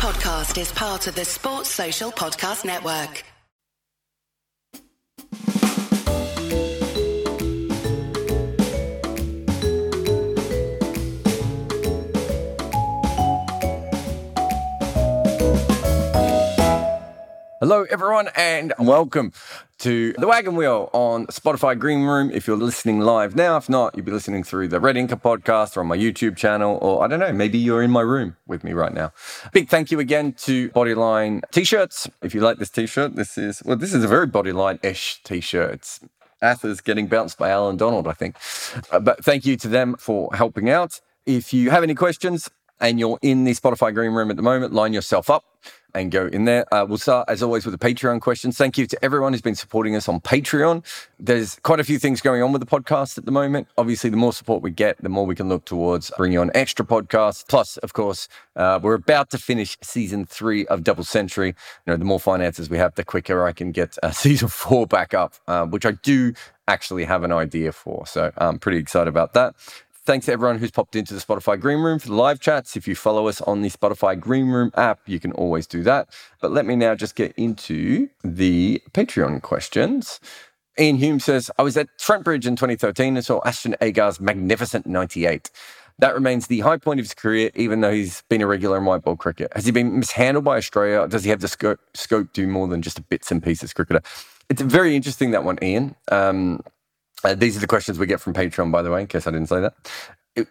podcast is part of the Sports Social Podcast Network. Hello, everyone, and welcome to the Wagon Wheel on Spotify Green Room. If you're listening live now, if not, you'll be listening through the Red Inker podcast or on my YouTube channel, or I don't know, maybe you're in my room with me right now. Big thank you again to Bodyline t-shirts. If you like this t-shirt, this is well, this is a very Bodyline-ish t-shirt. It's Athers getting bounced by Allan Donald, I think. Uh, but thank you to them for helping out. If you have any questions and you're in the Spotify Green Room at the moment, line yourself up and go in there. Uh, we'll start, as always, with the Patreon questions. Thank you to everyone who's been supporting us on Patreon. There's quite a few things going on with the podcast at the moment. Obviously, the more support we get, the more we can look towards bringing on extra podcasts. Plus, of course, uh, we're about to finish season three of Double Century. You know, the more finances we have, the quicker I can get uh, season four back up, uh, which I do actually have an idea for. So I'm pretty excited about that. Thanks to everyone who's popped into the Spotify Green Room for the live chats. If you follow us on the Spotify Green Room app, you can always do that. But let me now just get into the Patreon questions. Ian Hume says, I was at Trent Bridge in 2013 and saw Ashton Agar's magnificent 98. That remains the high point of his career, even though he's been a regular in white ball cricket. Has he been mishandled by Australia? Does he have the scope, scope to do more than just a bits and pieces cricketer? It's very interesting, that one, Ian. Um, uh, these are the questions we get from Patreon, by the way, in case I didn't say that.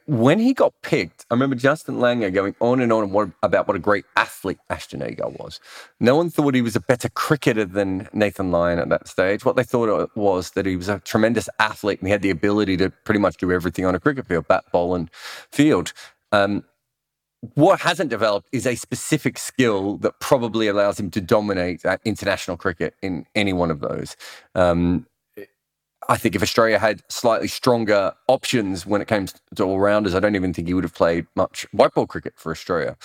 When he got picked, I remember Justin Langer going on and on about what a great athlete Ashton Agar was. No one thought he was a better cricketer than Nathan Lyon at that stage. What they thought was that he was a tremendous athlete and he had the ability to pretty much do everything on a cricket field, bat, ball, and field. Um, what hasn't developed is a specific skill that probably allows him to dominate international cricket in any one of those. Um, I think if Australia had slightly stronger options when it came to all rounders, I don't even think he would have played much white ball cricket for Australia.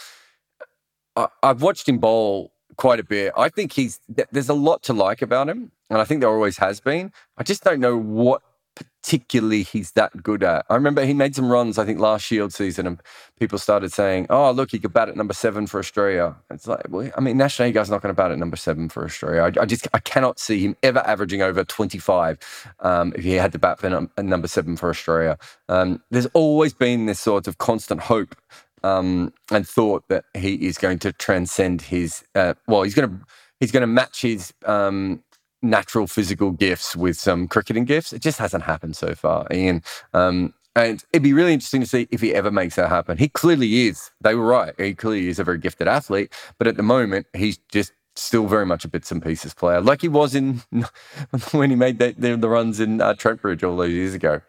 I, have watched him bowl quite a bit. I think he's there's a lot to like about him, and I think there always has been. I just don't know what particularly he's that good at. I remember he made some runs, I think, last Shield season, and people started saying, "Oh, look, he could bat at number seven for Australia." It's like, well, I mean, National League guy's not going to bat at number seven for Australia. I, I, just I cannot see him ever averaging over twenty five um, if he had to bat for num- number seven for Australia. Um, there's always been this sort of constant hope um, and thought that he is going to transcend his. Uh, well, he's going to he's going to match his um, natural physical gifts with some cricketing gifts. It just hasn't happened so far, Ian. Um, and it'd be really interesting to see if he ever makes that happen. He clearly is. They were right. He clearly is a very gifted athlete, but at the moment, he's just still very much a bits and pieces player, like he was in when he made the, the runs in uh, Trent Bridge all those years ago.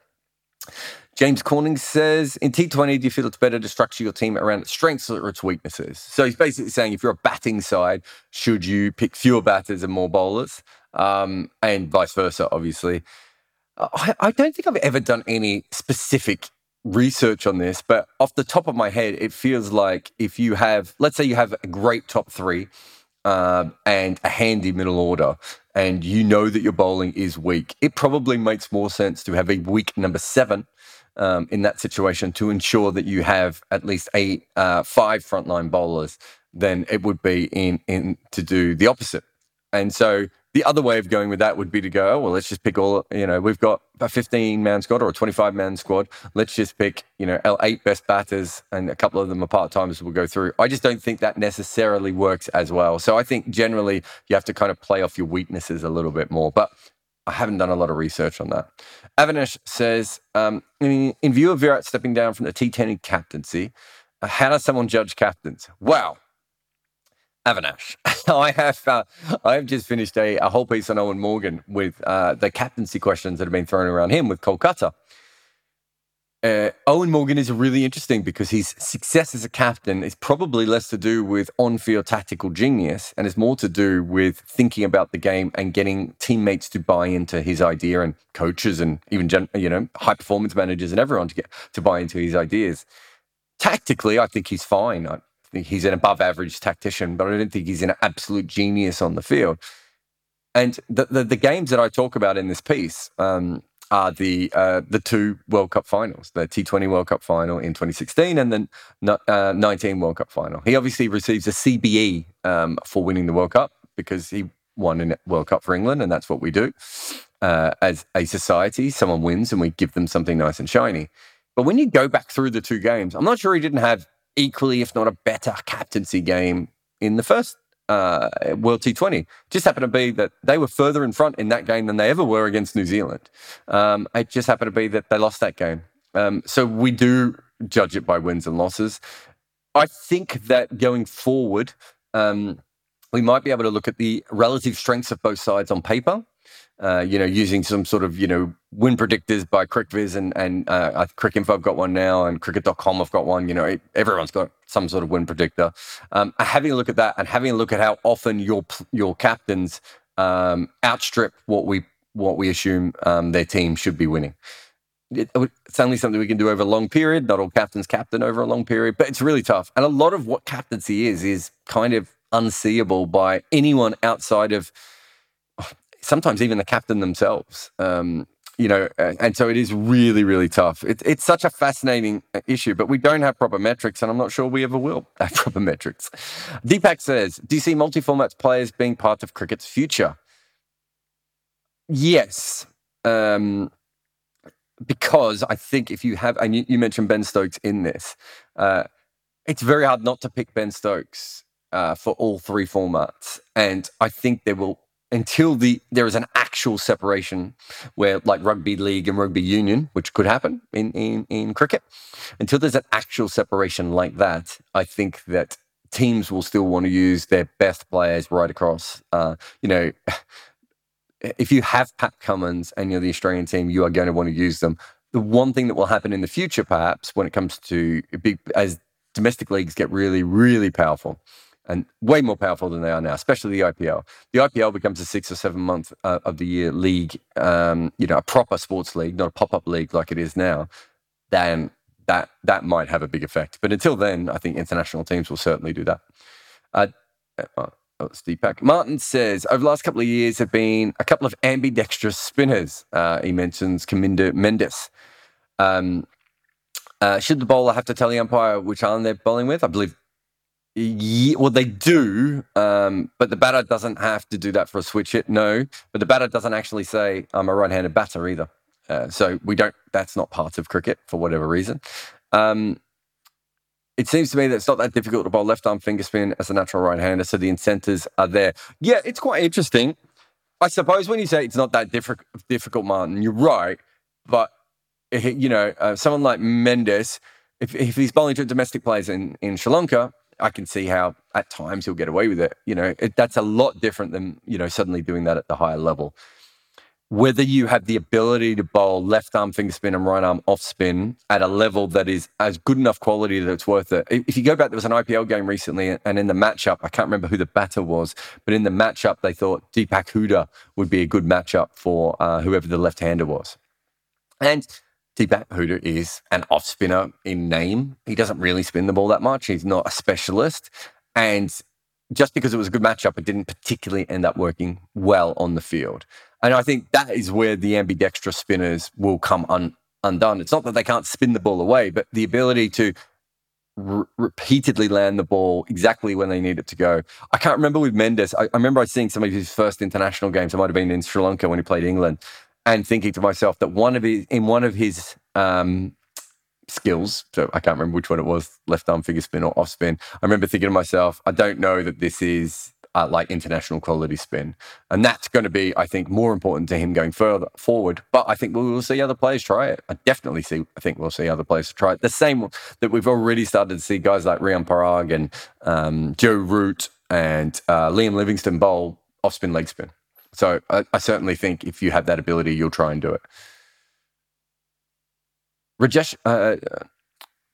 James Corning says, in T20, do you feel it's better to structure your team around its strengths or its weaknesses? So he's basically saying if you're a batting side, should you pick fewer batters and more bowlers? Um, and vice versa, obviously. I, I don't think I've ever done any specific research on this, but off the top of my head, it feels like if you have, let's say you have a great top three uh, and a handy middle order, and you know that your bowling is weak, it probably makes more sense to have a weak number seven um, in that situation to ensure that you have at least a uh, five frontline bowlers than it would be in in to do the opposite. And so the other way of going with that would be to go, oh, well, let's just pick all, you know, we've got a 15 man squad or a 25 man squad. Let's just pick, you know, our eight best batters and a couple of them are part timers we'll go through. I just don't think that necessarily works as well. So I think generally you have to kind of play off your weaknesses a little bit more. But I haven't done a lot of research on that. Avinash says, um, in, in view of Virat stepping down from the T10 captaincy, uh, how does someone judge captains? Wow. Avinash. I have uh, I have just finished a, a, whole piece on Eoin Morgan with uh, the captaincy questions that have been thrown around him with Kolkata. Uh, Eoin Morgan is really interesting because his success as a captain is probably less to do with on-field tactical genius and is more to do with thinking about the game and getting teammates to buy into his idea and coaches and even gen- you know high performance managers and everyone to get to buy into his ideas. Tactically, I think he's fine. I, he's an above average tactician, but I don't think he's an absolute genius on the field. And the, the, the games that I talk about in this piece, um, are the uh, the two World Cup finals, the T20 World Cup final in 2016 and then uh, 19 World Cup final. He obviously receives a CBE um, for winning the World Cup because he won a World Cup for England, and that's what we do uh, as a society. Someone wins, and we give them something nice and shiny. But when you go back through the two games, I'm not sure he didn't have equally, if not a better, captaincy game in the first uh, World T20. Just happened to be that they were further in front in that game than they ever were against New Zealand. Um, it just happened to be that they lost that game. Um, so we do judge it by wins and losses. I think that going forward, um, we might be able to look at the relative strengths of both sides on paper uh, you know, using some sort of, you know, win predictors by CricViz and, and uh, Cricinfo have got one now and cricket.com have got one. You know, everyone's got some sort of win predictor. Um, having a look at that and having a look at how often your your captains um, outstrip what we what we assume um, their team should be winning. It, it's only something we can do over a long period. Not all captains captain over a long period, but it's really tough. And a lot of what captaincy is is kind of unseeable by anyone outside of sometimes even the captain themselves. Um, you know, and so it is really, really tough. It, it's such a fascinating uh, issue, but we don't have proper metrics, and I'm not sure we ever will have proper metrics. Deepak says, Do you see multi formats players being part of cricket's future? Yes. Um, because I think if you have, and you, you mentioned Ben Stokes in this, uh, it's very hard not to pick Ben Stokes uh, for all three formats. And I think there will until the there is an actual separation where like rugby league and rugby union which could happen in, in in cricket until there's an actual separation like that i think that teams will still want to use their best players right across. Uh, you know if you have pat cummins and you're the australian team you are going to want to use them. The one thing that will happen in the future perhaps when it comes to big as domestic leagues get really really powerful and way more powerful than they are now, especially the IPL. The IPL becomes a six or seven month uh, of the year league, um, you know, a proper sports league, not a pop up league like it is now. Then that that might have a big effect. But until then, I think international teams will certainly do that. Uh, uh, oh, Steve Pack. Martin says over the last couple of years have been a couple of ambidextrous spinners. Uh, he mentions Kamindu Mendis. Um, uh, should the bowler have to tell the umpire which arm they're bowling with? I believe yeah, well, they do, um, but the batter doesn't have to do that for a switch hit. No, but the batter doesn't actually say I'm a right-handed batter either. Uh, so we don't. That's not part of cricket for whatever reason. Um, it seems to me that it's not that difficult to bowl left arm finger spin as a natural right-hander, so the incentives are there. Yeah, it's quite interesting. I suppose when you say it's not that diff- difficult, Martin, you're right. But you know, uh, someone like Mendis, if, if he's bowling to domestic players in, in Sri Lanka, I can see how at times he'll get away with it. You know, it, that's a lot different than, you know, suddenly doing that at the higher level. Whether you have the ability to bowl left arm finger spin and right arm off spin at a level that is as good enough quality that it's worth it. If you go back, there was an IPL game recently, and in the matchup, I can't remember who the batter was, but in the matchup, they thought Deepak Huda would be a good matchup for uh, whoever the left hander was. And Deepak Huda is an off spinner in name. He doesn't really spin the ball that much. He's not a specialist. And just because it was a good matchup, it didn't particularly end up working well on the field. And I think that is where the ambidextrous spinners will come un- undone. It's not that they can't spin the ball away, but the ability to r- repeatedly land the ball exactly when they need it to go. I can't remember with Mendis. I, I remember I seeing some of his first international games. It might have been in Sri Lanka when he played England and thinking to myself that one of his in one of his um, skills, so I can't remember which one it was, left arm finger spin or off spin. I remember thinking to myself, I don't know that this is uh, like international quality spin, and that's going to be, I think, more important to him going further forward. But I think we will see other players try it. I definitely see. I think we'll see other players try it. The same that we've already started to see guys like Riyan Parag and um, Joe Root and uh, Liam Livingstone bowl off spin leg spin. So I, I, certainly think if you have that ability, you'll try and do it. Rajesh, uh,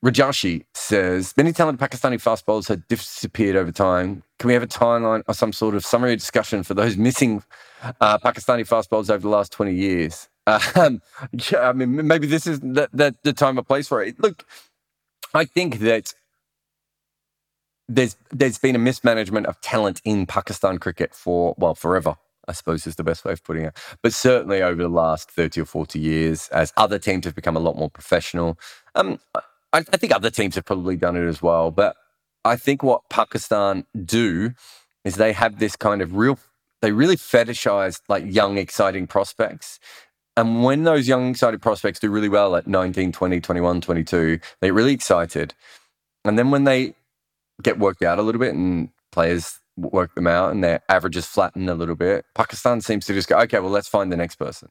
Rajashi says many talented Pakistani fast bowlers have disappeared over time. Can we have a timeline or some sort of summary discussion for those missing uh, Pakistani fast bowlers over the last 20 years? Um, yeah, I mean, maybe this is the, the, the time or place for it. Look, I think that there's there's been a mismanagement of talent in Pakistan cricket for well forever. I suppose is the best way of putting it. But certainly over the last 30 or 40 years, as other teams have become a lot more professional, um, I, I think other teams have probably done it as well. But I think what Pakistan do is they have this kind of real, they really fetishize like young, exciting prospects. And when those young, excited prospects do really well at 19, 20, 21, 22, they get really excited. And then when they get worked out a little bit and players work them out and their averages flatten a little bit, Pakistan seems to just go, okay, well, let's find the next person.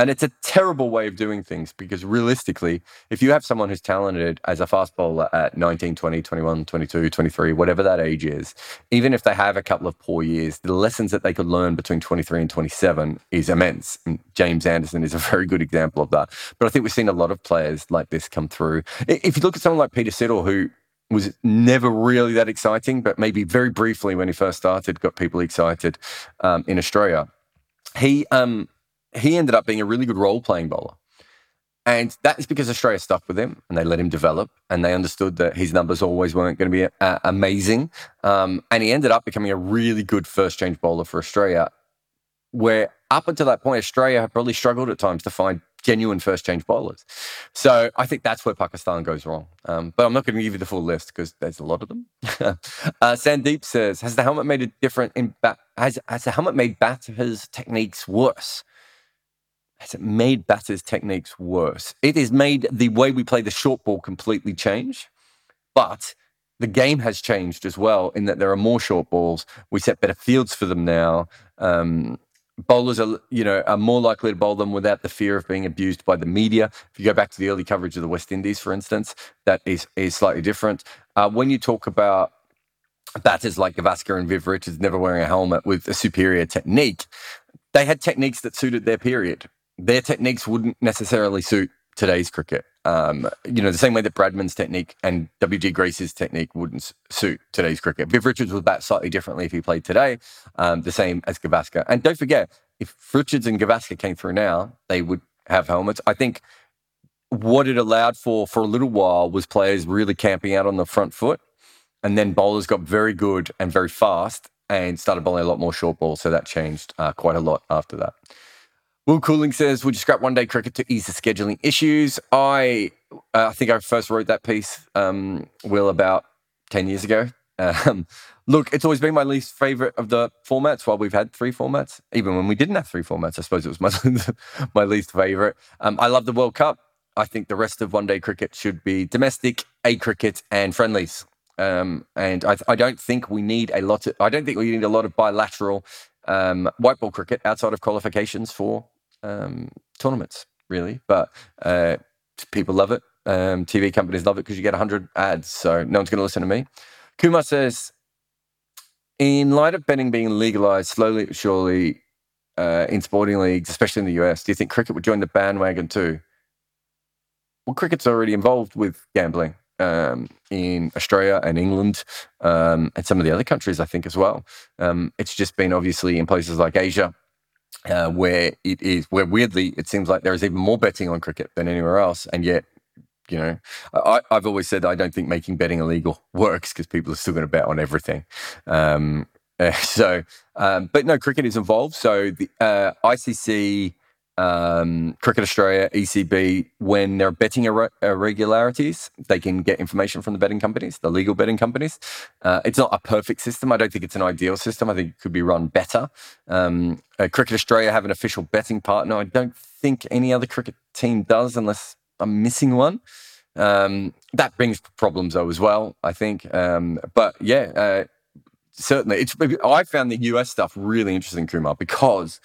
And it's a terrible way of doing things because realistically, if you have someone who's talented as a fast bowler at 19, 20, 21, 22, 23, whatever that age is, even if they have a couple of poor years, the lessons that they could learn between 23 and 27 is immense. And James Anderson is a very good example of that. But I think we've seen a lot of players like this come through. If you look at someone like Peter Siddle, who was never really that exciting, but maybe very briefly when he first started, got people excited um, in Australia. He um, he ended up being a really good role playing bowler. And that is because Australia stuck with him and they let him develop and they understood that his numbers always weren't going to be uh, amazing. Um, and he ended up becoming a really good first change bowler for Australia, where up until that point, Australia had probably struggled at times to find genuine first change bowlers. So I think that's where Pakistan goes wrong. Um, but I'm not going to give you the full list because there's a lot of them. uh, Sandeep says, "Has the helmet made it different in bat? Has has the helmet made batters' techniques worse?" has it made batters' techniques worse? It has made the way we play the short ball completely change, but the game has changed as well in that there are more short balls. We set better fields for them now. Um, bowlers are, you know, are more likely to bowl them without the fear of being abused by the media. If you go back to the early coverage of the West Indies, for instance, that is is slightly different. Uh, when you talk about batters like Gavaskar and Viv Richards never wearing a helmet with a superior technique, they had techniques that suited their period their techniques wouldn't necessarily suit today's cricket. Um, you know, the same way that Bradman's technique and WG Grace's technique wouldn't suit today's cricket. Viv Richards would bat slightly differently if he played today, um, the same as Gavaskar. And don't forget, if Richards and Gavaskar came through now, they would have helmets. I think what it allowed for for a little while was players really camping out on the front foot. And then bowlers got very good and very fast and started bowling a lot more short balls. So that changed uh, quite a lot after that. Will Cooling says, "Would you scrap one day cricket to ease the scheduling issues?" I, uh, I think I first wrote that piece, um, Will, about ten years ago. Um, look, it's always been my least favorite of the formats. While we've had three formats, even when we didn't have three formats, I suppose it was my my least favorite. Um, I love the World Cup. I think the rest of one day cricket should be domestic, A cricket, and friendlies. Um, and I, I, don't think we need a lot of. I don't think we need a lot of bilateral um, white ball cricket outside of qualifications for um, tournaments, really. But uh, people love it. Um, TV companies love it because you get 100 ads. So no one's going to listen to me. Kumar says, in light of betting being legalized slowly but surely uh, in sporting leagues, especially in the US, do you think cricket would join the bandwagon too? Well, cricket's already involved with gambling um, in Australia and England um, and some of the other countries, I think, as well. Um, it's just been obviously in places like Asia uh, where it is where weirdly it seems like there is even more betting on cricket than anywhere else, and yet you know I, have always said I don't think making betting illegal works because people are still going to bet on everything. Um, so, um, but no, cricket is involved. So the uh, ICC um, Cricket Australia, ECB, when they're betting ir- irregularities, they can get information from the betting companies, the legal betting companies. Uh, it's not a perfect system. I don't think it's an ideal system. I think it could be run better. Um, uh, cricket Australia have an official betting partner. I don't think any other cricket team does, unless I'm missing one. Um, that brings problems though as well. I think, um, but yeah, uh, certainly. It's. I found the US stuff really interesting, Kumar, because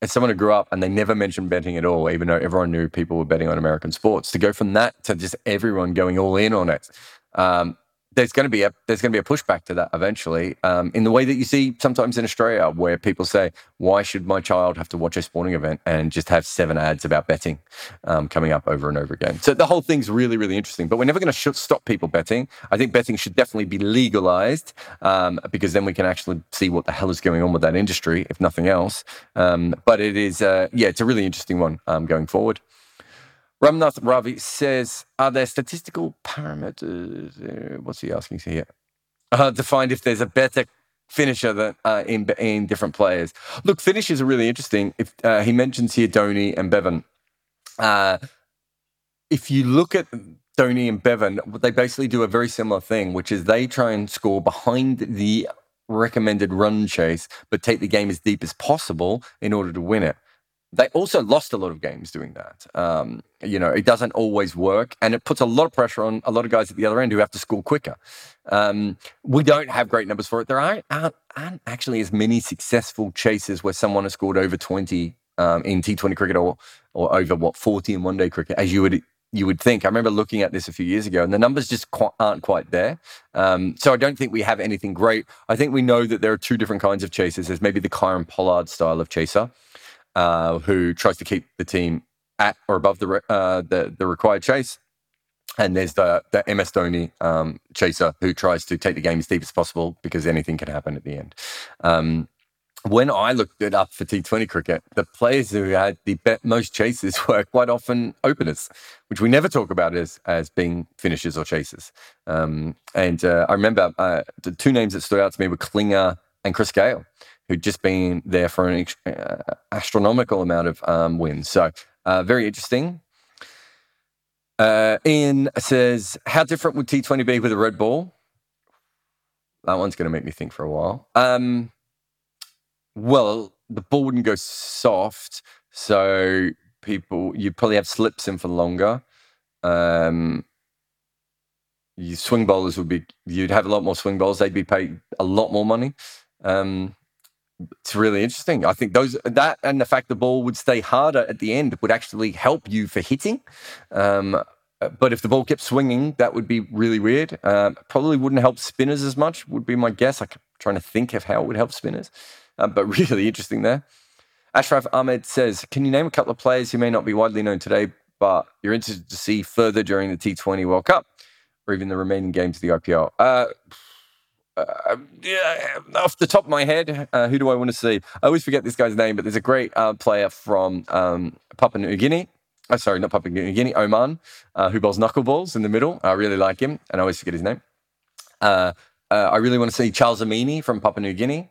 as someone who grew up and they never mentioned betting at all, even though everyone knew people were betting on American sports, to go from that to just everyone going all in on it, um, there's going to be a there's going to be a pushback to that eventually. Um, in the way that you see sometimes in Australia, where people say, "Why should my child have to watch a sporting event and just have seven ads about betting um, coming up over and over again?" So the whole thing's really really interesting. But we're never going to sh- stop people betting. I think betting should definitely be legalized um, because then we can actually see what the hell is going on with that industry, if nothing else. Um, but it is, uh, yeah, it's a really interesting one um, going forward. Ramnath Ravi says, are there statistical parameters? Uh, what's he asking here? Uh, to find if there's a better finisher that uh, in in different players. Look, finishes are really interesting. If uh, he mentions here Dhoni and Bevan, uh, if you look at Dhoni and Bevan, they basically do a very similar thing, which is they try and score behind the recommended run chase, but take the game as deep as possible in order to win it. They also lost a lot of games doing that. Um, you know, it doesn't always work, and it puts a lot of pressure on a lot of guys at the other end who have to score quicker. Um, we don't have great numbers for it. There aren't, aren't, aren't, actually as many successful chases where someone has scored over 20 um, in T20 cricket or, or over, what, 40 in one day cricket, as you would you would think. I remember looking at this a few years ago, and the numbers just aren't quite there. Um, so I don't think we have anything great. I think we know that there are two different kinds of chasers. There's maybe the Kieron Pollard style of chaser, uh, who tries to keep the team at or above the uh, the, the required chase. And there's the the MS Dhoni um, chaser who tries to take the game as deep as possible because anything can happen at the end. Um, when I looked it up for T20 cricket, the players who had the most chases were quite often openers, which we never talk about as as being finishers or chasers. Um, and uh, I remember uh, the two names that stood out to me were Klinger and Chris Gayle, who'd just been there for an uh, astronomical amount of um, wins. So uh, very interesting. Uh, Ian says, "How different would T20 be with a red ball?" That one's going to make me think for a while. Um, well, the ball wouldn't go soft, so people you'd probably have slips in for longer. Um, you swing bowlers would be you'd have a lot more swing bowlers. They'd be paid a lot more money. Um, it's really interesting. I think those that and the fact the ball would stay harder at the end would actually help you for hitting. Um, but if the ball kept swinging, that would be really weird. Um, probably wouldn't help spinners as much. Would be my guess. I'm trying to think of how it would help spinners um, but really interesting there. Ashraf Ahmed says, Can you name a couple of players who may not be widely known today, but you're interested to see further during the T20 World Cup or even the remaining games of the IPL? Uh, uh, yeah, off the top of my head, uh, who do I want to see? I always forget this guy's name, but there's a great uh, player from um, Papua New Guinea. Oh, sorry, not Papua New Guinea, Oman, uh, who bowls knuckleballs in the middle. I really like him, and I always forget his name. Uh, I really want to see Charles Amini from Papua New Guinea.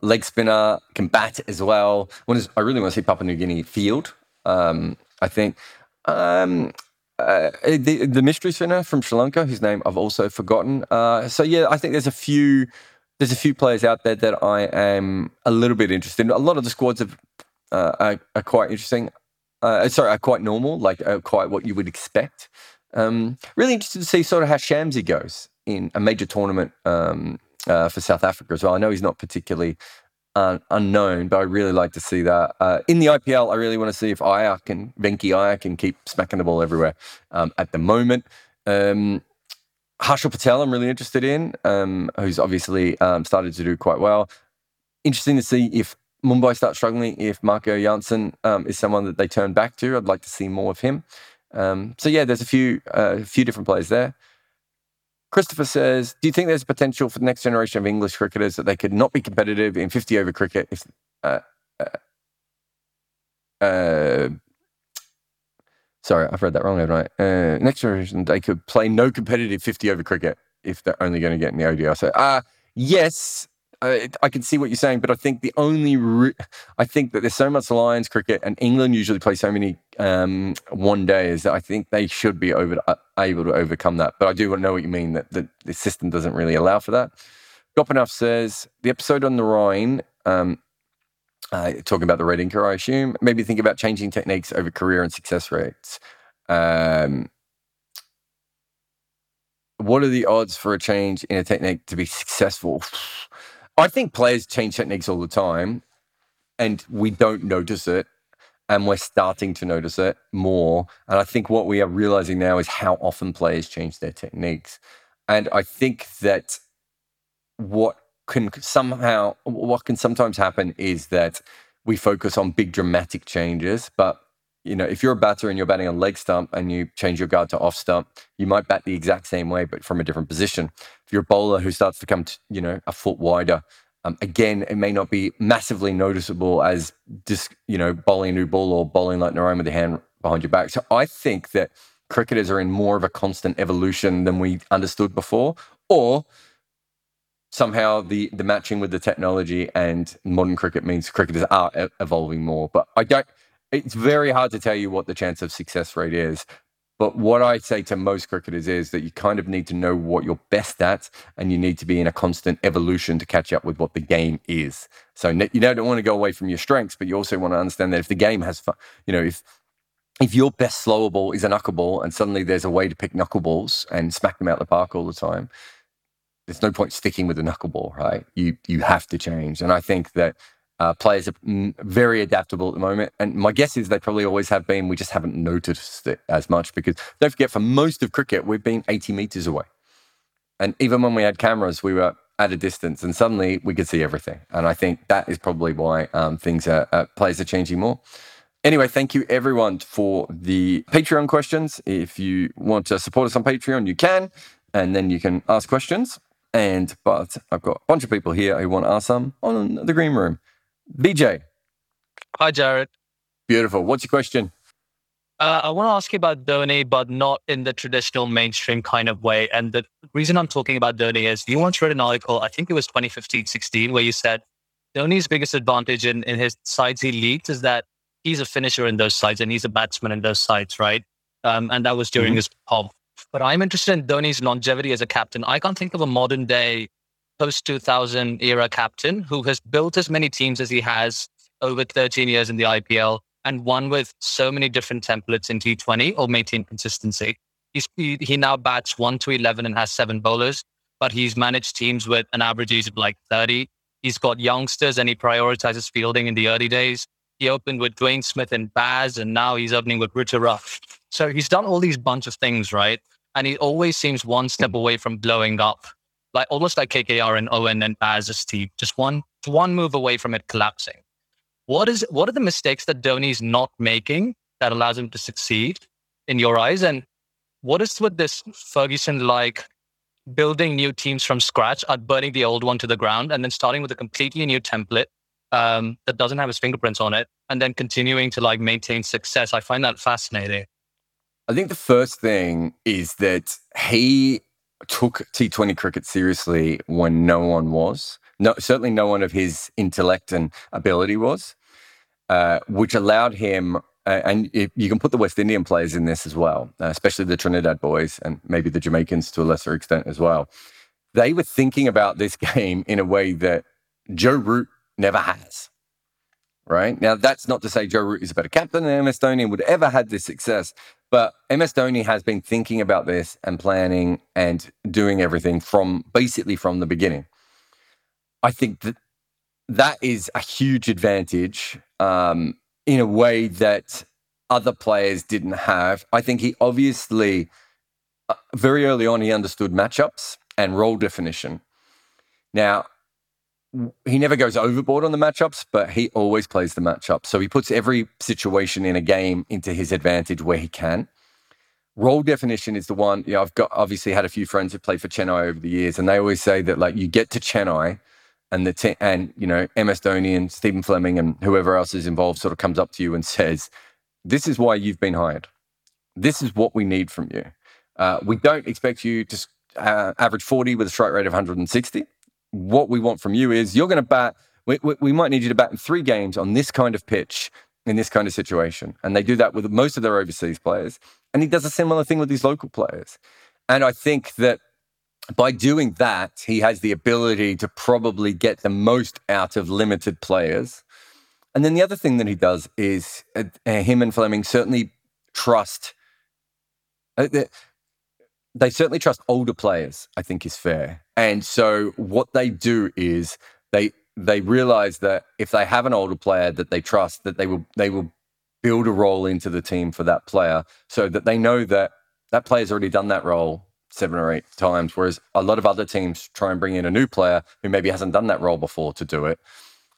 Leg spinner, can bat as well. I really want to see Papua New Guinea field. Um, I think um, uh, the, the mystery spinner from Sri Lanka, whose name I've also forgotten. Uh, so yeah, I think there's a few there's a few players out there that I am a little bit interested in. A lot of the squads have, uh, are, are, quite interesting. Uh, sorry, are quite normal, like quite what you would expect. Um, really interested to see sort of how Shamsi goes in a major tournament um, uh, for South Africa as well. I know he's not particularly uh, unknown, but I really like to see that. Uh, in the IPL, I really want to see if Iyer can, Venki Iyer can keep smacking the ball everywhere um, at the moment. Um, Harshal Patel, I'm really interested in, um, who's obviously um, started to do quite well. Interesting to see if Mumbai starts struggling, if Marco Jansen um, is someone that they turn back to. I'd like to see more of him. Um, so yeah, there's a few uh, a few different players there. Christopher says, "Do you think there's potential for the next generation of English cricketers that they could not be competitive in 50 over cricket if uh, uh, uh, sorry, I've read that wrong, haven't? Uh, next generation, they could play no competitive 50 over cricket if they're only going to get in the ODI. So, uh, yes, uh, I can see what you're saying, but I think the only re- I think that there's so much Lions cricket, and England usually play so many um, one days that I think they should be over uh, able to overcome that. But I do want to know what you mean that the, the system doesn't really allow for that. Gopinath says the episode on the Rhine. Um, uh, talking about the red inker, I assume. Maybe think about changing techniques over career and success rates. Um, what are the odds for a change in a technique to be successful? I think players change techniques all the time and we don't notice it. And we're starting to notice it more. And I think what we are realizing now is how often players change their techniques. And I think that what can somehow, what can sometimes happen is that we focus on big dramatic changes, but you know, if you're a batter and you're batting on leg stump and you change your guard to off stump, you might bat the exact same way, but from a different position. You're a bowler who starts to come, to, you know, a foot wider, um, again, it may not be massively noticeable as just, you know, bowling a new ball or bowling like Narine with the hand behind your back. So I think that cricketers are in more of a constant evolution than we understood before, or somehow the the matching with the technology and modern cricket means cricketers are evolving more. But I don't. It's very hard to tell you what the chance of success rate is. But what I say to most cricketers is that you kind of need to know what you're best at, and you need to be in a constant evolution to catch up with what the game is. So you don't want to go away from your strengths, but you also want to understand that if the game has, you know, if if your best slower ball is a knuckleball, and suddenly there's a way to pick knuckleballs and smack them out the park all the time, there's no point sticking with the knuckleball, right? You you have to change, and I think that uh, players are very adaptable at the moment, and my guess is they probably always have been. We just haven't noticed it as much because don't forget, for most of cricket, we've been 80 meters away, and even when we had cameras, we were at a distance, and suddenly we could see everything. And I think that is probably why um, things are uh, players are changing more. Anyway, thank you everyone for the Patreon questions. If you want to support us on Patreon, you can, and then you can ask questions. And but I've got a bunch of people here who want to ask some on the green room. BJ. Hi, Jarrod. Beautiful. What's your question? Uh, I want to ask you about Dhoni, but not in the traditional mainstream kind of way. And the reason I'm talking about Dhoni is you once read an article, I think it was 2015 16, where you said Dhoni's biggest advantage in, in his sides he leads is that he's a finisher in those sides and he's a batsman in those sides, right? Um, and that was during mm-hmm. his pop. But I'm interested in Dhoni's longevity as a captain. I can't think of a modern day post 2000 era captain who has built as many teams as he has over 13 years in the IPL and won with so many different templates in T20 or maintained consistency. He's, he, he now bats 1 to 11 and has seven bowlers, but he's managed teams with an average age of like 30. He's got youngsters and he prioritizes fielding in the early days. He opened with Dwayne Smith and Baz, and now he's opening with Richard Ruff. So he's done all these bunch of things, right? And he always seems one step hmm. away from blowing up like almost like KKR and Eoin and Baz Steve, just one one move away from it collapsing. What is what are the mistakes that Dhoni's not making that allows him to succeed in your eyes? And what is with this Ferguson like building new teams from scratch, at burning the old one to the ground, and then starting with a completely new template um, that doesn't have his fingerprints on it, and then continuing to like maintain success? I find that fascinating. I think the first thing is that he took T20 cricket seriously when no one was. No, certainly no one of his intellect and ability was, uh, which allowed him. Uh, and you can put the West Indian players in this as well, uh, especially the Trinidad boys and maybe the Jamaicans to a lesser extent as well. They were thinking about this game in a way that Joe Root never has. Right now, that's not to say Joe Root is a better captain than MS Dhoni would ever had this success, but MS Dhoni has been thinking about this and planning and doing everything from basically from the beginning. I think that that is a huge advantage um, in a way that other players didn't have. I think he obviously, uh, very early on, he understood matchups and role definition. Now, he never goes overboard on the matchups, but he always plays the matchup. So he puts every situation in a game into his advantage where he can. Role definition is the one. Yeah, I've got obviously had a few friends who played for Chennai over the years, and they always say that like you get to Chennai, and the te- and you know MS Dhoni and Stephen Fleming and whoever else is involved sort of comes up to you and says, "This is why you've been hired. This is what we need from you. Uh, we don't expect you to uh, average 40 with a strike rate of 160." What we want from you is you're going to bat. We, we, we, might need you to bat in three games on this kind of pitch in this kind of situation. And they do that with most of their overseas players. And he does a similar thing with these local players. And I think that by doing that, he has the ability to probably get the most out of limited players. And then the other thing that he does is uh, him and Fleming certainly trust. Uh, they certainly trust older players, I think is fair. And so what they do is they they realize that if they have an older player that they trust, that they will they will build a role into the team for that player so that they know that that player's already done that role seven or eight times. Whereas a lot of other teams try and bring in a new player who maybe hasn't done that role before to do it.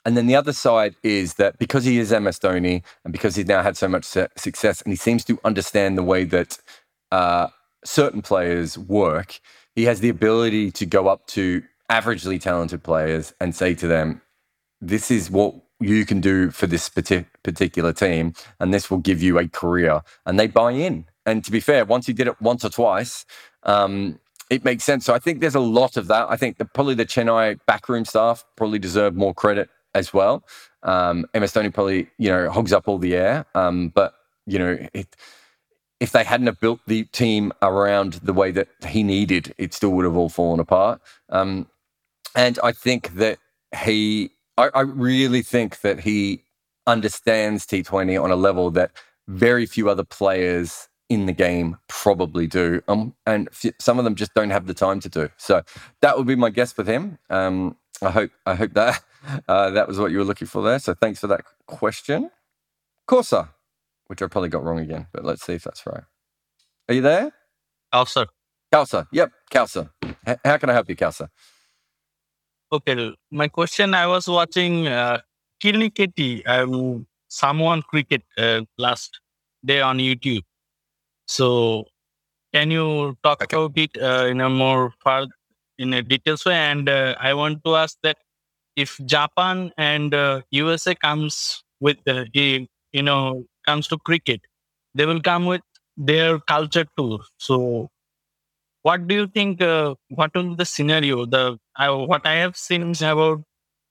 And then the other side is that because he is MS Dhoni and because he's now had so much success and he seems to understand the way that uh, certain players work, he has the ability to go up to averagely talented players and say to them, this is what you can do for this particular team, and this will give you a career. And they buy in. And to be fair, once he did it once or twice, um, it makes sense. So I think there's a lot of that. I think the, probably the Chennai backroom staff probably deserve more credit as well. Um, MS Dhoni probably, you know, hogs up all the air. Um, but, you know, it, if they hadn't have built the team around the way that he needed, it still would have all fallen apart. Um, and I think that he, I, I really think that he understands T20 on a level that very few other players in the game probably do. Um, and some of them just don't have the time to do. So that would be my guess with him. Um, I hope I hope that uh, that was what you were looking for there. So thanks for that question. Corsa, which I probably got wrong again, but let's see if that's right. Are you there? Kausar. Kalsa. Yep, Kalsa. H- how can I help you, Kalsa? Okay, my question I was watching uh, Kilniketi, um, someone cricket uh, last day on YouTube. So, can you talk Okay. about it uh, in a more far in a details way? And uh, I want to ask that if Japan and uh, USA comes with uh, the you know comes to cricket, they will come with their culture too. So, what do you think? Uh, what will the scenario? The I, what I have seen is about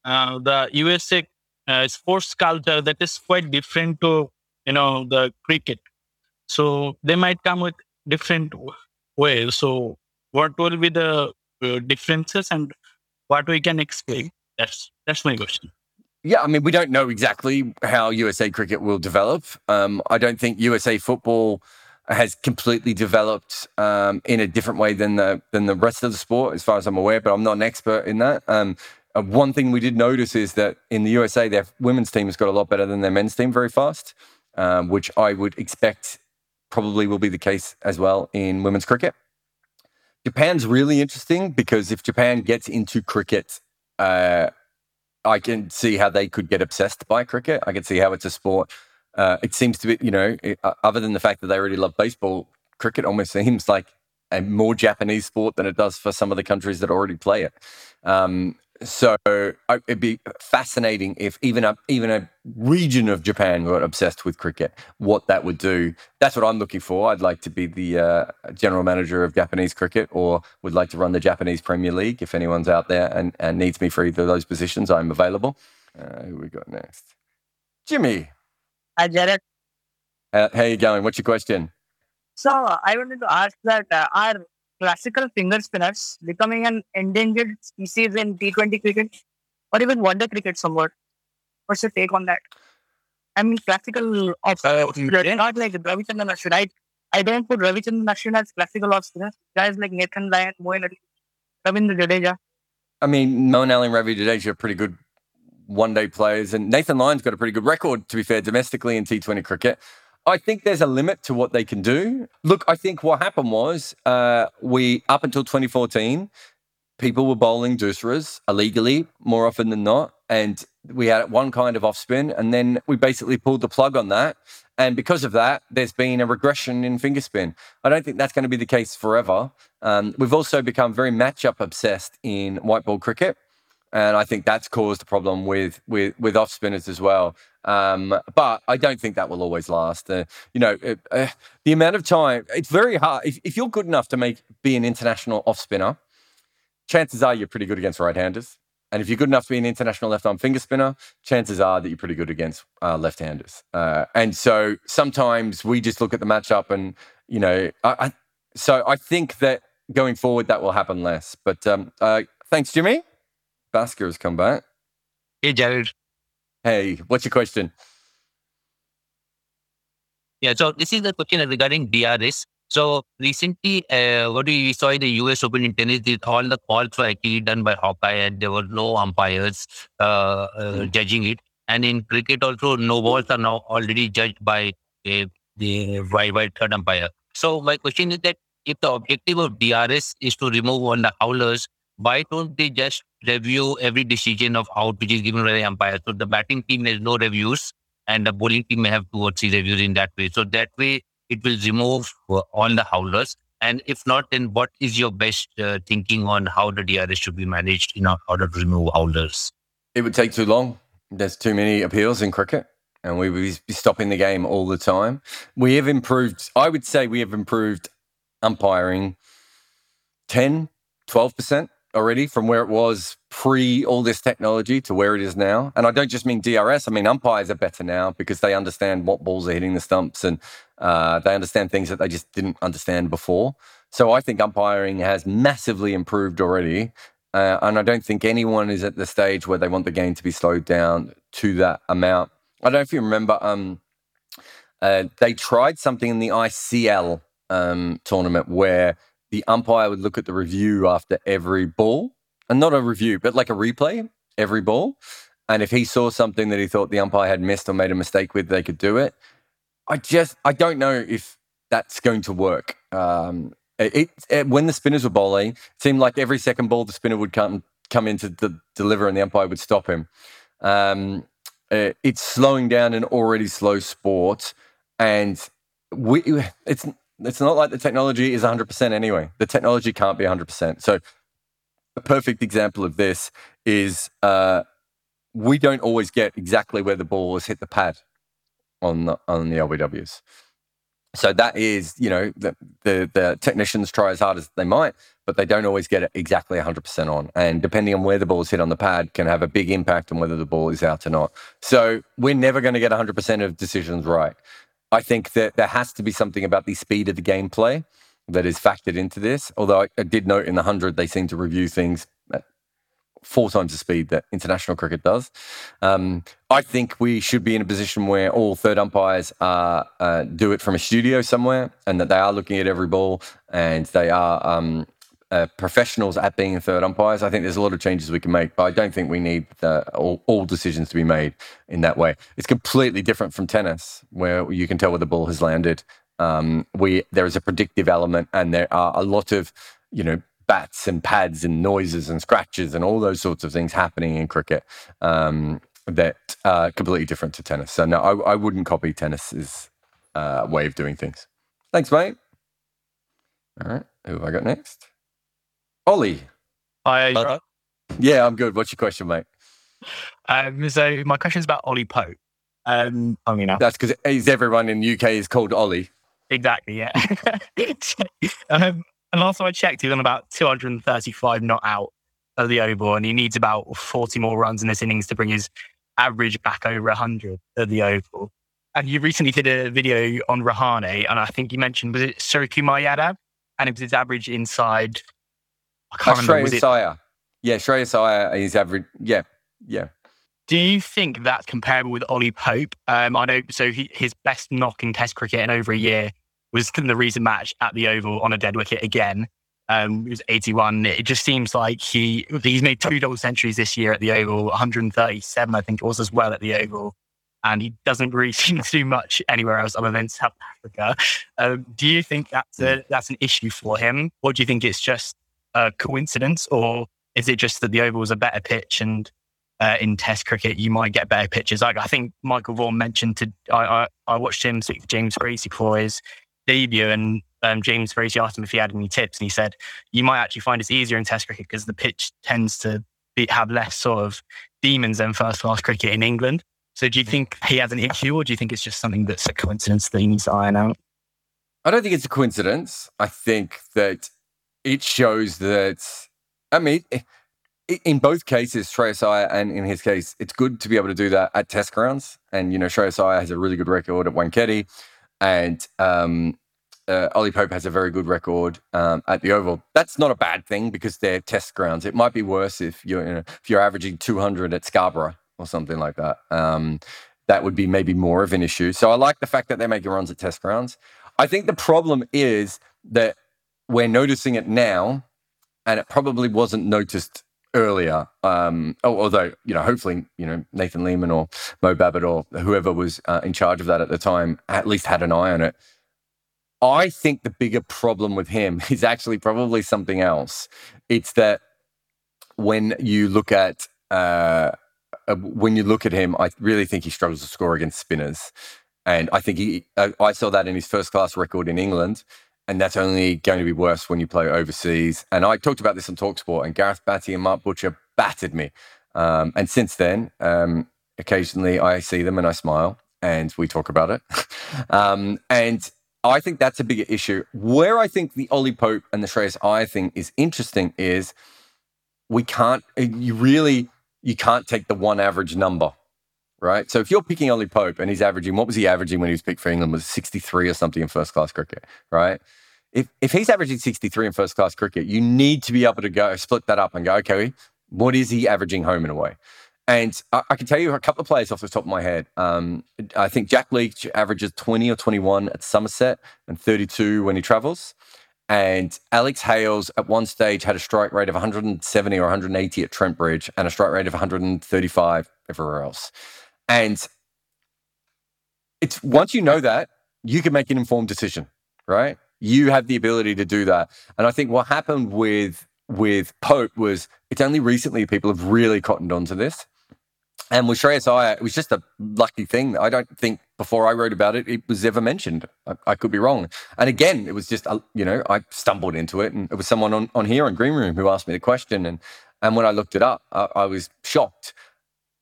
uh, the USA uh, sports culture that is quite different to you know the cricket. So they might come with different ways. So what will be the uh, differences and what we can expect? That's that's my question. Yeah, I mean, we don't know exactly how USA cricket will develop. Um, I don't think USA football has completely developed um, in a different way than the than the rest of the sport, as far as I'm aware. But I'm not an expert in that. Um, uh, one thing we did notice is that in the USA, their women's team has got a lot better than their men's team very fast, um, which I would expect probably will be the case as well in women's cricket. Japan's really interesting because if Japan gets into cricket, uh, I can see how they could get obsessed by cricket. I can see how it's a sport. Uh, it seems to be, you know, uh, other than the fact that they already love baseball, cricket almost seems like a more Japanese sport than it does for some of the countries that already play it. Um, so I, it'd be fascinating if even a even a region of Japan got obsessed with cricket. What that would do. That's what I'm looking for. I'd like to be the uh, general manager of Japanese cricket, or would like to run the Japanese Premier League. If anyone's out there and, and needs me for either of those positions, I'm available. Uh, who we got next? Jimmy, Hi, Jarrod. how, how you going? What's your question? So I wanted to ask that uh, are classical finger spinners becoming an endangered species in T20 cricket or even wonder cricket somewhat? What's your take on that? I mean, classical off uh, not like Ravichandran Ashwin. I, I don't put Ravichandran Ashwin as classical off spinner. Guys like Nathan Lyon, Moeen Ali, Ravindra Jadeja. I mean, Moeen Ali and Ravi Jadeja are pretty good one day players, and Nathan Lyon's got a pretty good record, to be fair, domestically in T20 cricket. I think there's a limit to what they can do. Look, I think what happened was uh, we, up until 2014, people were bowling doosras illegally more often than not. And we had one kind of off spin, and then we basically pulled the plug on that. And because of that, there's been a regression in finger spin. I don't think that's going to be the case forever. Um, we've also become very matchup obsessed in white ball cricket. And I think that's caused a problem with with with off spinners as well. Um, but I don't think that will always last. Uh, you know, uh, the amount of time it's very hard. If, if you're good enough to make be an international off spinner, chances are you're pretty good against right handers. And if you're good enough to be an international left arm finger spinner, chances are that you're pretty good against uh, left handers. Uh, and so sometimes we just look at the matchup and, you know, I, I, so I think that going forward that will happen less. But um, uh, thanks, Jimmy. Basker has come back. Hey, Jarrod. Hey, what's your question? Yeah, so this is the question regarding DRS. So recently, uh, what we saw in the US Open in tennis, is all the calls were actually done by Hawkeye, and there were no umpires uh, uh, judging it. And in cricket, also, no balls are now already judged by uh, the by, by third umpire. So my question is that if the objective of DRS is to remove all the howlers, why don't they just review every decision of out which is given by the umpire? So the batting team has no reviews, and the bowling team may have two or three reviews in that way. So that way, it will remove uh, all the howlers. And if not, then what is your best uh, thinking on how the DRS should be managed in order to remove howlers? It would take too long. There's too many appeals in cricket, and we would be stopping the game all the time. We have improved, I would say, we have improved umpiring 10, 12% already from where it was pre all this technology to where it is now. And I don't just mean DRS, I mean umpires are better now because they understand what balls are hitting the stumps and uh, they understand things that they just didn't understand before. So I think umpiring has massively improved already. Uh, and I don't think anyone is at the stage where they want the game to be slowed down to that amount. I don't know if you remember, um, uh, they tried something in the ICL um, tournament where the umpire would look at the review after every ball, and not a review, but like a replay every ball. And if he saw something that he thought the umpire had missed or made a mistake with, they could do it. I just, I don't know if that's going to work. Um, it, it, when the spinners were bowling, it seemed like every second ball the spinner would come come in to de- deliver, and the umpire would stop him. Um, it, it's slowing down an already slow sport, and we it's it's not like the technology is 100% anyway. The technology can't be 100%. So, a perfect example of this is uh, we don't always get exactly where the ball has hit the pad on the, on the LBWs. So that is, you know, the, the, the technicians try as hard as they might, but they don't always get it exactly 100% on. And depending on where the ball is hit on the pad, can have a big impact on whether the ball is out or not. So we're never going to get 100% of decisions right. I think that there has to be something about the speed of the gameplay that is factored into this. Although I, I did note in the 100, they seem to review things four times the speed that international cricket does. Um, I think we should be in a position where all third umpires uh, uh, do it from a studio somewhere and that they are looking at every ball and they are um, uh, professionals at being third umpires. I think there's a lot of changes we can make, but I don't think we need all, all, decisions to be made in that way. It's completely different from tennis, where you can tell where the ball has landed. Um, we there is a predictive element, and there are a lot of you know bats and pads and noises and scratches and all those sorts of things happening in cricket um, that are completely different to tennis. So no, I, I wouldn't copy tennis's uh, way of doing things. Thanks, mate. All right, who have I got next? Ollie. Hi. Uh, yeah, I'm good. What's your question, mate? Um, so my question is about Ollie Pope. Um, I mean, that's because everyone in the UK is called Ollie. Exactly. Yeah. um, and last time I checked, he's on about 235 not out of the Oval, and he needs about 40 more runs in this innings to bring his average back over 100 at the Oval. And you recently did a video on Rahane, and I think you mentioned was it Suryakumar Yadav, and it was his average inside I can't uh, remember. Shreyas Iyer. Yeah, Shreyas Iyer is average. Yeah, yeah. Do you think that's comparable with Ollie Pope? Um, I know. So he, his best knock in Test cricket in over a year was in the recent match at the Oval on a dead wicket again. Um, it was 81. It just seems like he he's made two double centuries this year at the Oval, 137, I think it was as well at the Oval. And he doesn't really seem to do much anywhere else other than South Africa. Um, do you think that's a, that's an issue for him, or do you think it's just a coincidence, or is it just that the Oval was a better pitch and uh, in Test cricket you might get better pitches? Like I think Michael Vaughan mentioned to I I, I watched him speak to James Bracey for his debut, and um, James Bracey asked him if he had any tips, and he said you might actually find it's easier in Test cricket because the pitch tends to be, have less sort of demons than first class cricket in England. So do you think he has an issue, or do you think it's just something that's a coincidence that he needs to iron out? I don't think it's a coincidence. I think that it shows that, I mean, in both cases, Iyer and in his case, it's good to be able to do that at test grounds. And, you know, Iyer has a really good record at Wankhede and um, uh, Ollie Pope has a very good record um, at the Oval. That's not a bad thing because they're test grounds. It might be worse if you're you know, if you're averaging 200 at Scarborough or something like that. Um, that would be maybe more of an issue. So I like the fact that they're making runs at test grounds. I think the problem is that we're noticing it now, and it probably wasn't noticed earlier. Um, although, you know, hopefully, you know, Nathan Leamon or Mo Bobat or whoever was uh, in charge of that at the time at least had an eye on it. I think the bigger problem with him is actually probably something else. It's that when you look at uh, uh, when you look at him, I really think he struggles to score against spinners, and I think he. Uh, I saw that in his first class record in England and that's only going to be worse when you play overseas. And I talked about this on Talksport, and Gareth Batty and Mark Butcher battered me. Um, and since then, um, occasionally I see them and I smile, and we talk about it. um, and I think that's a bigger issue. Where I think the Ollie Pope and the Shreyas Iyer thing is interesting is we can't, uh, you really, you can't take the one average number, right? So if you're picking Ollie Pope and he's averaging, what was he averaging when he was picked for England? Was 63 or something in first class cricket, right? If, if he's averaging 63 in first class cricket, you need to be able to go split that up and go, okay, what is he averaging home and away? And I, I, can tell you a couple of players off the top of my head. Um, I think Jack Leach averages 20 or 21 at Somerset and 32 when he travels. And Alex Hales at one stage had a strike rate of 170 or 180 at Trent Bridge and a strike rate of 135 everywhere else. And it's once you know that, you can make an informed decision, right? You have the ability to do that. And I think what happened with with Pope was it's only recently people have really cottoned onto this. And with Shreyas it was just a lucky thing. I don't think before I wrote about it, it was ever mentioned. I, I could be wrong. And again, it was just, a, you know, I stumbled into it and it was someone on, on here in Green Room who asked me the question. And, and when I looked it up, I, I was shocked.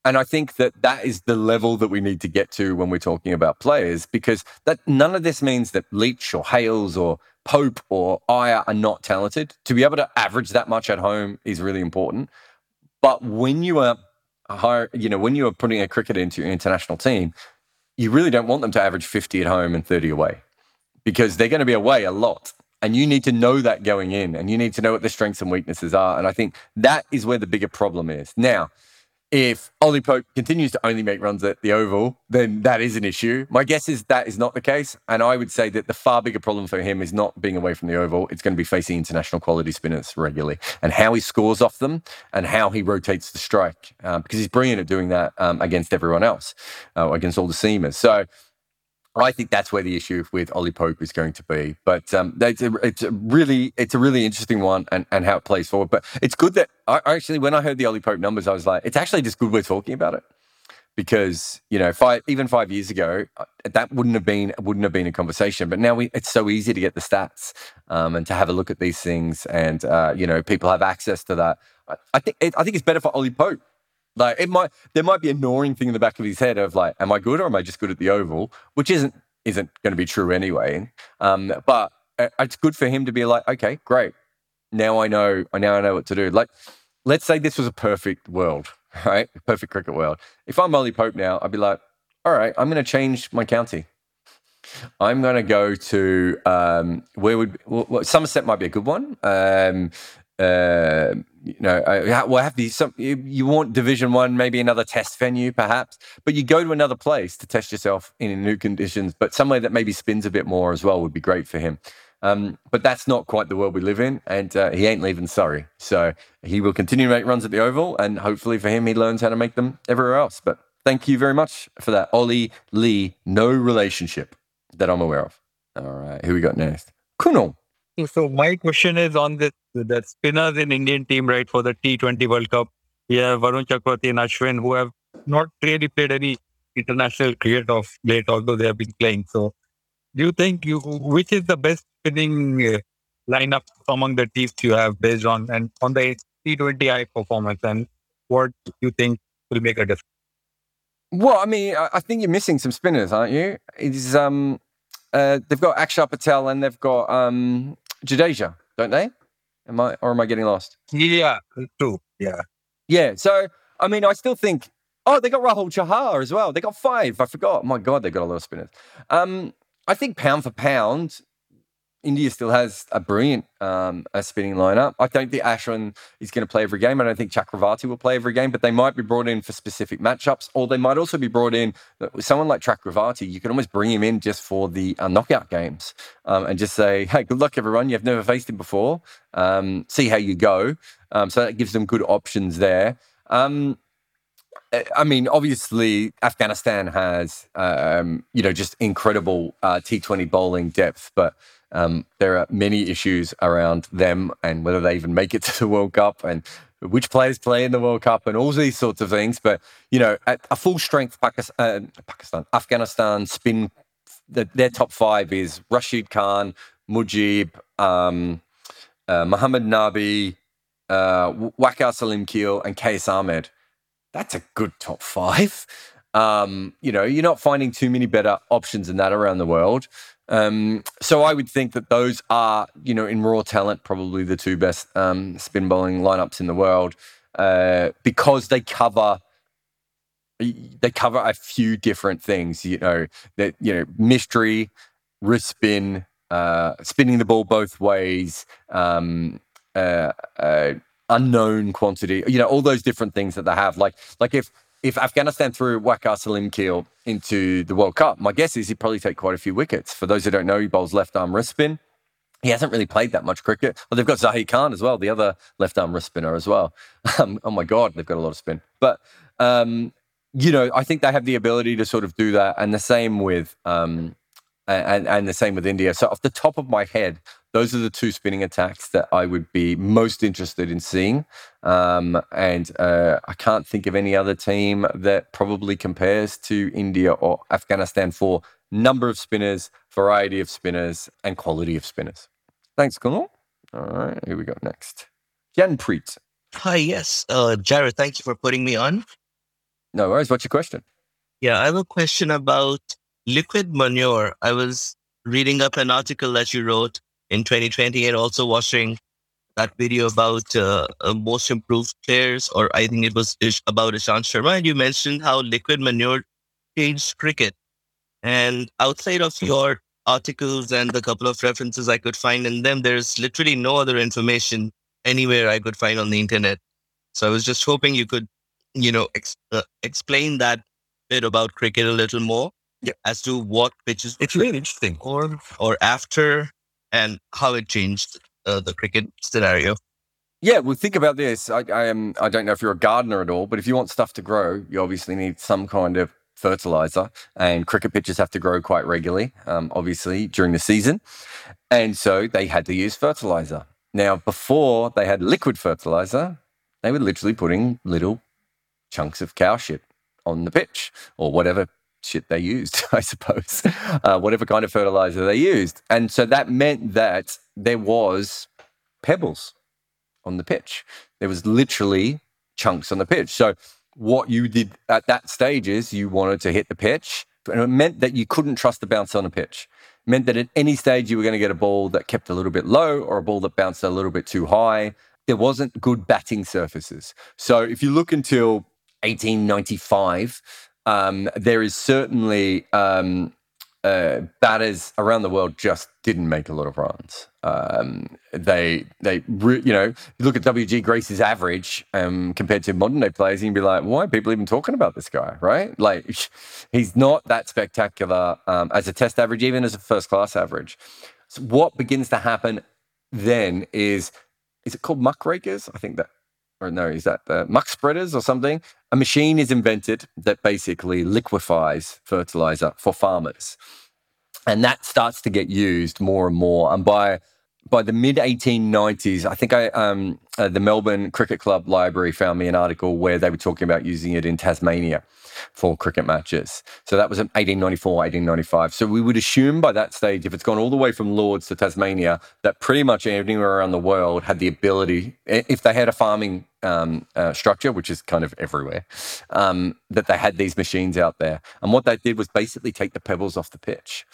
And I think that that is the level that we need to get to when we're talking about players, because that none of this means that Leach or Hales or Pope or Iyer are not talented. To be able to average that much at home is really important. But when you are hire, you know, when you are putting a cricketer into your international team, you really don't want them to average 50 at home and 30 away because they're going to be away a lot. And you need to know that going in and you need to know what their strengths and weaknesses are. And I think that is where the bigger problem is. Now, if Ollie Pope continues to only make runs at the Oval, then that is an issue. My guess is that is not the case. And I would say that the far bigger problem for him is not being away from the Oval. It's going to be facing international quality spinners regularly and how he scores off them and how he rotates the strike um, because he's brilliant at doing that um, against everyone else, uh, against all the seamers. So I think that's where the issue with Ollie Pope is going to be. But um, it's, a, it's a really it's a really interesting one and, and how it plays forward. But it's good that I actually when I heard the Ollie Pope numbers, I was like, it's actually just good we're talking about it because you know five even five years ago uh, that wouldn't have been wouldn't have been a conversation. But now we, it's so easy to get the stats um, and to have a look at these things, and uh, you know people have access to that. I, I think it, I think it's better for Ollie Pope like it might there might be a gnawing thing in the back of his head of like, am I good or am I just good at the oval? Which isn't isn't going to be true anyway. Um, but uh, it's good for him to be like, okay, great. Now I know. I now I know what to do. Like, let's say this was a perfect world, right? A perfect cricket world. If I'm Ollie Pope now, I'd be like, all right, I'm going to change my county. I'm going to go to um, where would well, Somerset might be a good one. Um, uh, you know, uh, will have these. Some you, you want Division One, maybe another test venue, perhaps, but you go to another place to test yourself in new conditions, but somewhere that maybe spins a bit more as well would be great for him. Um, but that's not quite the world we live in, and uh, he ain't leaving Surrey, so he will continue to make runs at the Oval, and hopefully for him, he learns how to make them everywhere else. But thank you very much for that, Ollie Lee. No relationship that I'm aware of. All right, who we got next? Kunal. So my question is on this the spinners in Indian team, right, for the T20 World Cup. We have Varun Chakravarti and Ashwin who have not really played any international cricket of late, although they have been playing. So do you think you which is the best spinning uh, lineup among the teams you have based on and on the T20I performance and what you think will make a difference? Well, I mean, I think you're missing some spinners, aren't you? It's um, uh, they've got Akshar Patel and they've got um, Jadeja, don't they? Am I or am I getting lost? Yeah, true. Yeah. Yeah. So I mean, I still think. Oh, they got Rahul Chahar as well. They got five. I forgot. My God, they got a lot of spinners. Um, I think pound for pound, India still has a brilliant um, a spinning lineup. I don't think Ashwin is going to play every game. I don't think Chakravarti will play every game, but they might be brought in for specific matchups, or they might also be brought in. Uh, someone like Chakravarti, you can almost bring him in just for the uh, knockout games um, and just say, "Hey, good luck, everyone. You've never faced him before. Um, see how you go." Um, so that gives them good options there. Um, uh, I mean, obviously, Afghanistan has, um, you know, just incredible uh, T20 bowling depth, but um, there are many issues around them and whether they even make it to the World Cup and which players play in the World Cup and all these sorts of things. But, you know, at a full strength Pakistan, uh, Pakistan Afghanistan spin, the, their top five is Rashid Khan, Mujib, um, uh, Muhammad Nabi, uh, Waqar Salamkheil, and Qais Ahmed. That's a good top five. Um, you know, you're not finding too many better options than that around the world. Um, so I would think that those are, you know, in raw talent, probably the two best um, spin bowling lineups in the world uh, because they cover they cover a few different things. You know, that you know, mystery, wrist spin, uh, spinning the ball both ways, um, uh, uh, unknown quantity. You know, all those different things that they have. Like, like if if Afghanistan threw Waqar Salam Salamkheil into the World Cup, my guess is he'd probably take quite a few wickets. For those who don't know, he bowls left arm wrist spin. He hasn't really played that much cricket. Well, they've got Zahir Khan as well, the other left arm wrist spinner as well. Um, oh my God, they've got a lot of spin. But um, you know, I think they have the ability to sort of do that, and the same with um, and and the same with India. So off the top of my head, those are the two spinning attacks that I would be most interested in seeing. Um, and uh, I can't think of any other team that probably compares to India or Afghanistan for number of spinners, variety of spinners, and quality of spinners. Thanks, Kunal. All right, here we go next. Janpreet. Hi, yes. Uh, Jarrod, thank you for putting me on. No worries. What's your question? Yeah, I have a question about liquid manure. I was reading up an article that you wrote in 2020 and also watching that video about uh, uh, most improved players, or I think it was ish- about Ishant Sharma, and you mentioned how liquid manure changed cricket. And outside of your articles and the couple of references I could find in them, there's literally no other information anywhere I could find on the internet. So I was just hoping you could, you know, ex- uh, explain that bit about cricket a little more as to what pitches It's really interesting. or or after and how it changed uh, the cricket scenario. Yeah, well, think about this. I, I am. I don't know if you're a gardener at all, but if you want stuff to grow, you obviously need some kind of fertilizer. And cricket pitches have to grow quite regularly, um, obviously during the season, and so they had to use fertilizer. Now, before they had liquid fertilizer, they were literally putting little chunks of cow shit on the pitch or whatever shit they used, I suppose, uh, whatever kind of fertilizer they used. And so that meant that there was pebbles on the pitch. There was literally chunks on the pitch. So what you did at that stage is you wanted to hit the pitch, and it meant that you couldn't trust the bounce on the pitch. It meant that at any stage you were going to get a ball that kept a little bit low or a ball that bounced a little bit too high. There wasn't good batting surfaces. So if you look until 1895, um, there is certainly um, uh, batters around the world just didn't make a lot of runs. Um, they, they, re- you know, look at WG Grace's average um, compared to modern day players, and you'd be like, why are people even talking about this guy, right? Like, he's not that spectacular um, as a test average, even as a first class average. So what begins to happen then is, is it called muckrakers? I think that or no, is that the muck spreaders or something? A machine is invented that basically liquefies fertilizer for farmers. And that starts to get used more and more. And by by the mid 1890s, I think I um, uh, the Melbourne Cricket Club Library found me an article where they were talking about using it in Tasmania for cricket matches. So that was in 1894, 1895. So we would assume by that stage, if it's gone all the way from Lords to Tasmania, that pretty much anywhere around the world had the ability, if they had a farming um, uh, structure, which is kind of everywhere, um, that they had these machines out there. And what they did was basically take the pebbles off the pitch.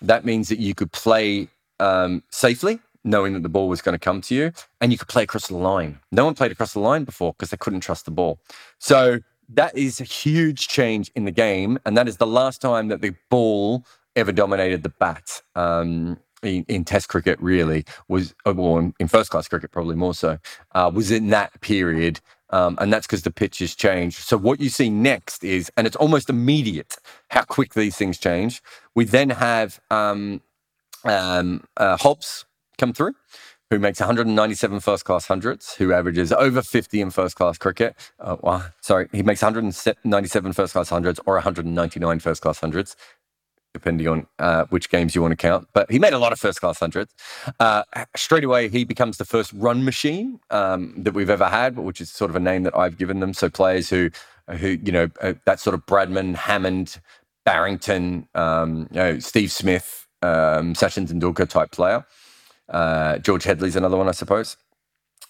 That means that you could play um, safely, knowing that the ball was going to come to you, and you could play across the line. No one played across the line before because they couldn't trust the ball. So that is a huge change in the game, and that is the last time that the ball ever dominated the bat. Um, in, in Test cricket, really was, uh, well, in, in first class cricket, probably more so, uh, was in that period, um, and that's because the pitch has changed. So what you see next is, and it's almost immediate how quick these things change. We then have um, um, uh, Hobbs come through, who makes 197 first class hundreds, who averages over 50 in first class cricket. Uh, well, sorry, he makes 197 first class hundreds or 199 first class hundreds, depending on uh, which games you want to count. But he made a lot of first class hundreds. Uh, straight away, he becomes the first run machine um, that we've ever had, which is sort of a name that I've given them. So players who, who you know, uh, that sort of Bradman, Hammond, Barrington, um, you know, Steve Smith, um, Sachin Tendulkar type player. Uh, George Headley's another one, I suppose.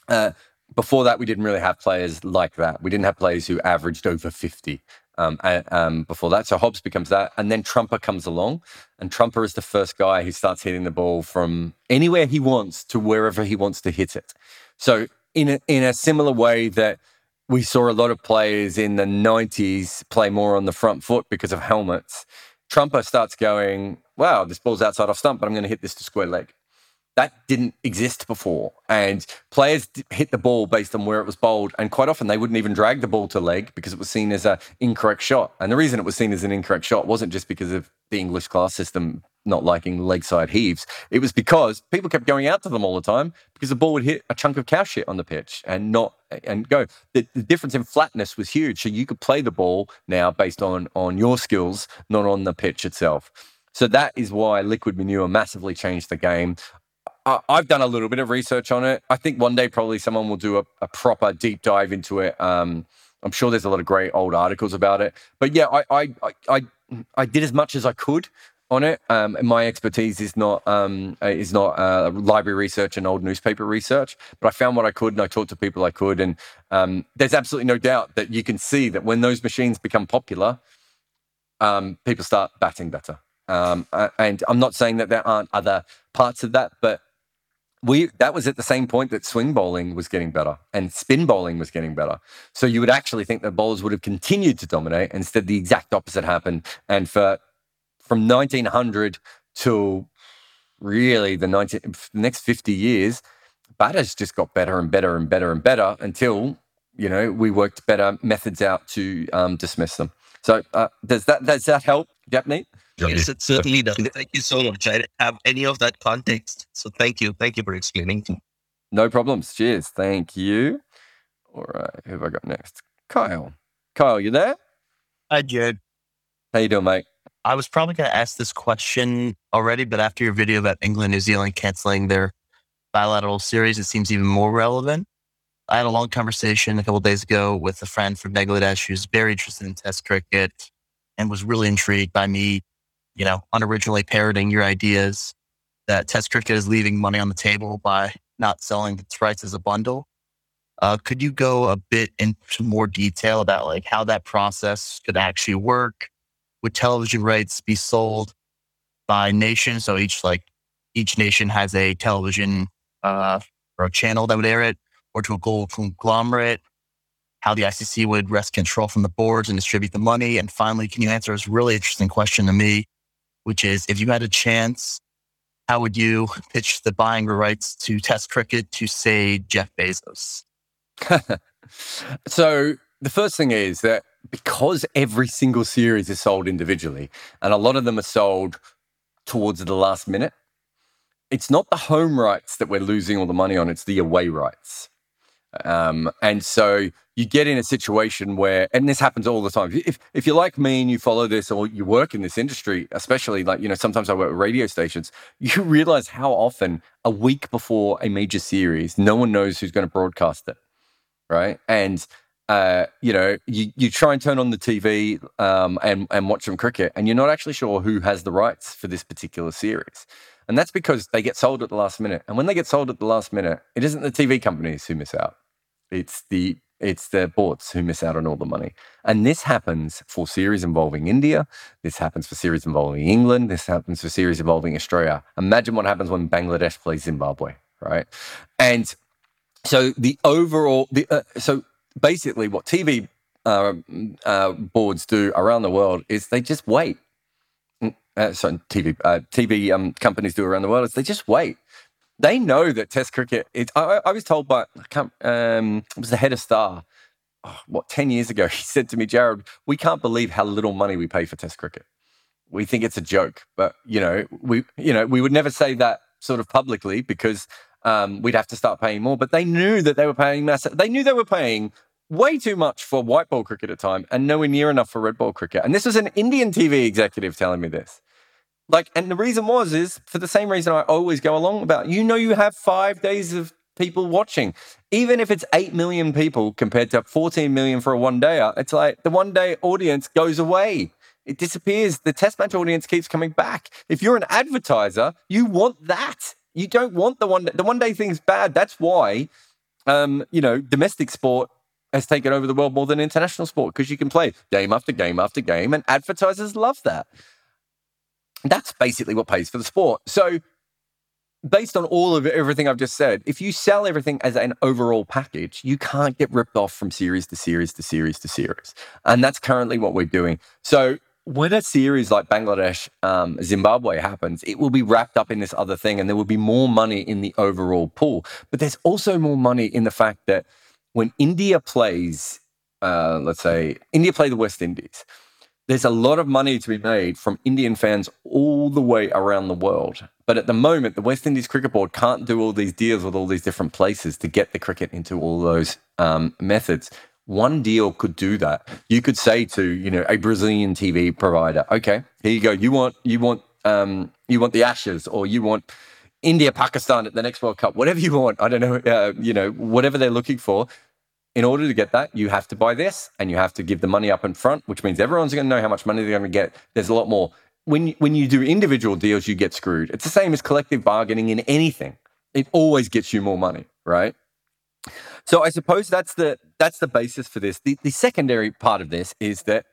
Uh, before that, we didn't really have players like that. We didn't have players who averaged over 50 um, um, before that. So Hobbs becomes that. And then Trumper comes along. And Trumper is the first guy who starts hitting the ball from anywhere he wants to wherever he wants to hit it. So, in a, in a similar way that we saw a lot of players in the 90s play more on the front foot because of helmets, Trumper starts going, wow, this ball's outside off stump, but I'm going to hit this to square leg that didn't exist before. And players hit the ball based on where it was bowled. And quite often they wouldn't even drag the ball to leg because it was seen as an incorrect shot. And the reason it was seen as an incorrect shot wasn't just because of the English class system not liking leg side heaves. It was because people kept going out to them all the time because the ball would hit a chunk of cow shit on the pitch and not and go. The, the difference in flatness was huge. So you could play the ball now based on on your skills, not on the pitch itself. So that is why liquid manure massively changed the game. I- I've done a little bit of research on it. I think one day probably someone will do a, a proper deep dive into it. Um, I'm sure there's a lot of great old articles about it. But yeah, I I I, I, did as much as I could on it. Um, my expertise is not um, is not uh, library research and old newspaper research, but I found what I could and I talked to people I could. And um, there's absolutely no doubt that you can see that when those machines become popular, um, people start batting better. Um, and I'm not saying that there aren't other parts of that, but we that was at the same point that swing bowling was getting better and spin bowling was getting better. So you would actually think that bowlers would have continued to dominate. Instead, the exact opposite happened. And for from 1900 to really the 19, the next 50 years, batters just got better and better and better and better until you know we worked better methods out to um, dismiss them. So uh, does that does that help, Japneet? Yes, it certainly does. Thank you so much. I didn't have any of that context. So thank you. Thank you for explaining. No problems. Cheers. Thank you. All right. Who have I got next? Kyle. Kyle, you there? Hi, Jed. How you doing, mate? I was probably going to ask this question already, but after your video about England, New Zealand canceling their bilateral series, it seems even more relevant. I had a long conversation a couple of days ago with a friend from Bangladesh who's very interested in Test cricket and was really intrigued by me, you know, unoriginally parroting your ideas that Test cricket is leaving money on the table by not selling its rights as a bundle. Uh, could you go a bit into more detail about like how that process could actually work? Would television rights be sold by nation? So each like each nation has a television uh, or a channel that would air it, or to a global conglomerate. How the ICC would wrest control from the boards and distribute the money. And finally, can you answer this really interesting question to me, which is if you had a chance, how would you pitch the buying rights to Test cricket to say Jeff Bezos? so the first thing is that because every single series is sold individually, and a lot of them are sold towards the last minute, it's not the home rights that we're losing all the money on, it's the away rights. Um, and so you get in a situation where, and this happens all the time. If if you're like me and you follow this or you work in this industry, especially like you know, sometimes I work with radio stations, you realize how often a week before a major series, no one knows who's going to broadcast it, right? And uh, you know, you, you try and turn on the TV um, and and watch some cricket, and you're not actually sure who has the rights for this particular series. And that's because they get sold at the last minute. And when they get sold at the last minute, it isn't the TV companies who miss out. It's the it's the boards who miss out on all the money. And this happens for series involving India. This happens for series involving England. This happens for series involving Australia. Imagine what happens when Bangladesh plays Zimbabwe, right? And so the overall, the, uh, so basically what TV uh, uh, boards do around the world is they just wait. Uh, sorry, TV uh, TV um, companies do around the world is they just wait they know that Test cricket. I, I, was told by I can't. Um, it was the head of Star. Oh, what ten years ago? He said to me, Jarrod, we can't believe how little money we pay for Test cricket. We think it's a joke, but you know, we you know we would never say that sort of publicly because um, we'd have to start paying more. But they knew that they were paying massive. They knew they were paying way too much for white ball cricket at the time, and nowhere near enough for red ball cricket. And this was an Indian TV executive telling me this. Like, and the reason was is for the same reason I always go along about. You know, you have five days of people watching, even if it's eight million people compared to 14 million for a one dayer. It's like the one day audience goes away. It disappears. The test match audience keeps coming back. If you're an advertiser, you want that. You don't want the one. The one day thing's bad. That's why, um, you know, domestic sport has taken over the world more than international sport because you can play game after game after game, and advertisers love that. That's basically what pays for the sport. So, based on all of everything I've just said, if you sell everything as an overall package, you can't get ripped off from series to series to series to series. And that's currently what we're doing. So, when a series like Bangladesh, um, Zimbabwe happens, it will be wrapped up in this other thing, and there will be more money in the overall pool. But there's also more money in the fact that when India plays, uh, let's say India play the West Indies, there's a lot of money to be made from Indian fans all the way around the world. But at the moment, the West Indies Cricket Board can't do all these deals with all these different places to get the cricket into all those um, methods. One deal could do that. You could say to you know a Brazilian TV provider, okay, here you go. You want you want um, you want the Ashes, or you want India Pakistan at the next World Cup, whatever you want. I don't know, uh, you know, whatever they're looking for. In order to get that, you have to buy this, and you have to give the money up in front, which means everyone's going to know how much money they're going to get. There's a lot more. When when you do individual deals, you get screwed. It's the same as collective bargaining in anything. It always gets you more money, right? So I suppose that's the that's the basis for this. The, the secondary part of this is that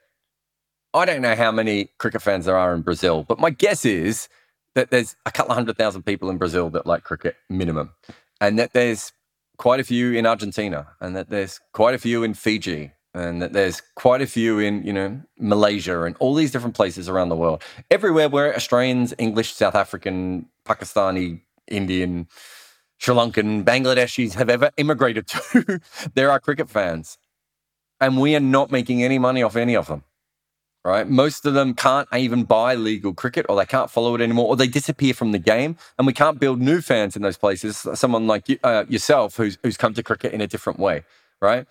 I don't know how many cricket fans there are in Brazil, but my guess is that there's a couple of hundred thousand people in Brazil that like cricket minimum, and that there's quite a few in Argentina, and that there's quite a few in Fiji, and that there's quite a few in you know Malaysia and all these different places around the world. Everywhere where Australians, English, South African, Pakistani, Indian, Sri Lankan, Bangladeshis have ever immigrated to, there are cricket fans. And we are not making any money off any of them. Right? Most of them can't even buy legal cricket or they can't follow it anymore or they disappear from the game. And we can't build new fans in those places. Someone like you, uh, yourself who's, who's come to cricket in a different way. Right?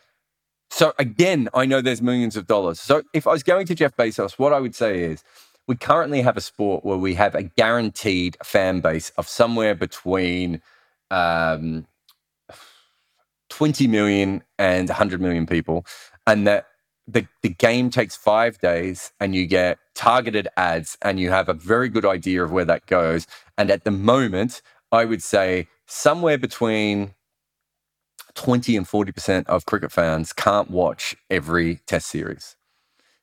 So again, I know there's millions of dollars. So if I was going to Jeff Bezos, what I would say is we currently have a sport where we have a guaranteed fan base of somewhere between um, 20 million and 100 million people, and that the, the game takes five days and you get targeted ads and you have a very good idea of where that goes. And at the moment, I would say somewhere between 20 and 40% of cricket fans can't watch every test series.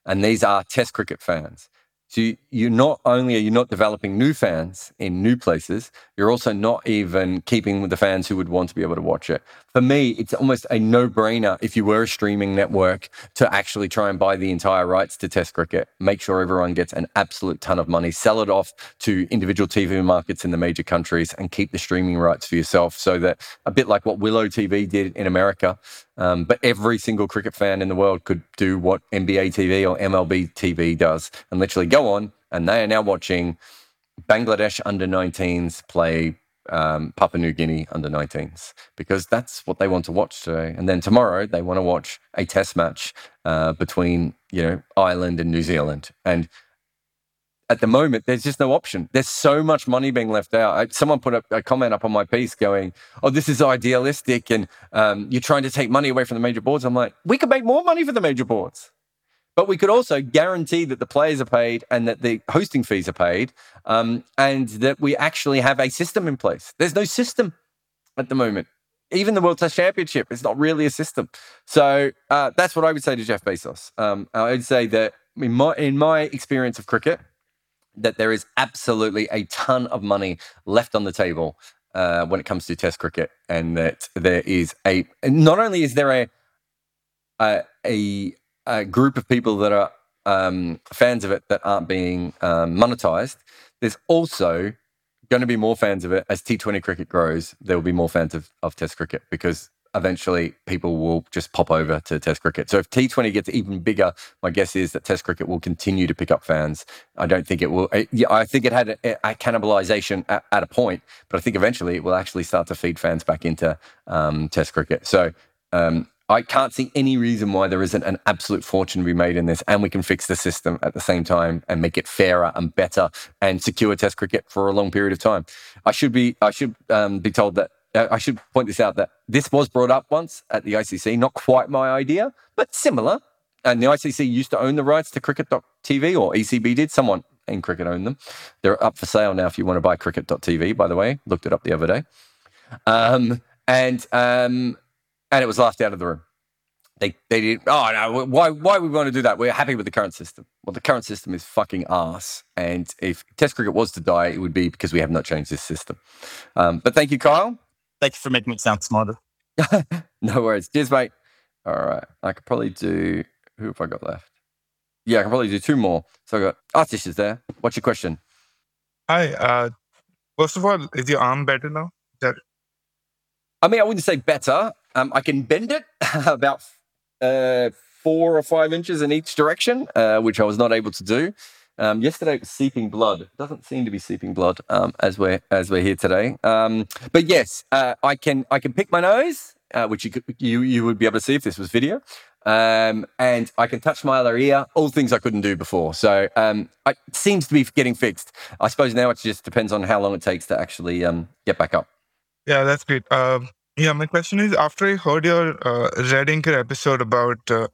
And these are test cricket fans. So you, you not only are you not developing new fans in new places, you're also not even keeping with the fans who would want to be able to watch it. For me, it's almost a no-brainer if you were a streaming network to actually try and buy the entire rights to Test cricket, make sure everyone gets an absolute ton of money, sell it off to individual TV markets in the major countries, and keep the streaming rights for yourself. So that a bit like what Willow TV did in America, um, but every single cricket fan in the world could do what NBA TV or MLB TV does and literally go on, and they are now watching Bangladesh under 19s play um, Papua New Guinea under 19s because that's what they want to watch today. And then tomorrow they want to watch a test match uh, between, you know, Ireland and New Zealand. And at the moment, there's just no option. There's so much money being left out. I, someone put a, a, comment up on my piece going, "Oh, this is idealistic, and um, you're trying to take money away from the major boards." I'm like, we could make more money for the major boards, but we could also guarantee that the players are paid and that the hosting fees are paid, um, and that we actually have a system in place. There's no system at the moment. Even the World Test Championship is not really a system. So uh, that's what I would say to Jeff Bezos. Um, I would say that in my in my experience of cricket that there is absolutely a ton of money left on the table uh, when it comes to Test cricket, and that there is a not only is there a a, a, a group of people that are um, fans of it that aren't being um, monetized. There's also going to be more fans of it as T20 cricket grows. There will be more fans of, of Test cricket because eventually people will just pop over to Test cricket. So if T20 gets even bigger, my guess is that Test cricket will continue to pick up fans. I don't think it will. It, yeah, I think it had a, a cannibalization at, at, a point, but I think eventually it will actually start to feed fans back into um, Test cricket. So um, I can't see any reason why there isn't an absolute fortune to be made in this, and we can fix the system at the same time and make it fairer and better and secure Test cricket for a long period of time. I should be I should um, be told that uh, I should point this out that this was brought up once at the ICC, not quite my idea, but similar. And the ICC used to own the rights to cricket.tv, or ECB did. Someone in cricket owned them. They're up for sale now if you want to buy cricket.tv, by the way. Looked it up the other day. Um, and, um, and it was laughed out of the room. They they did. Oh no! Why why would we want to do that? We're happy with the current system. Well, the current system is fucking ass. And if Test cricket was to die, it would be because we have not changed this system. Um, but thank you, Kyle. Thank you for making me sound smarter. no worries. Cheers, mate. All right. I could probably do. Who have I got left? Yeah, I can probably do two more. So I got Artish is there. What's your question? Hi. Uh, first of all, is your arm better now? That I mean, I wouldn't say better. Um, I can bend it about uh, four or five inches in each direction, uh, which I was not able to do. Um, yesterday it was seeping blood. It doesn't seem to be seeping blood um, as we're as we're here today. Um, but yes, uh, I can I can pick my nose, uh, which you could, you you would be able to see if this was video. Um, and I can touch my other ear, all things I couldn't do before. So um, it seems to be getting fixed. I suppose now it just depends on how long it takes to actually um, get back up. yeah, that's great. Yeah, my question is after I heard your uh, Red Inker episode about uh,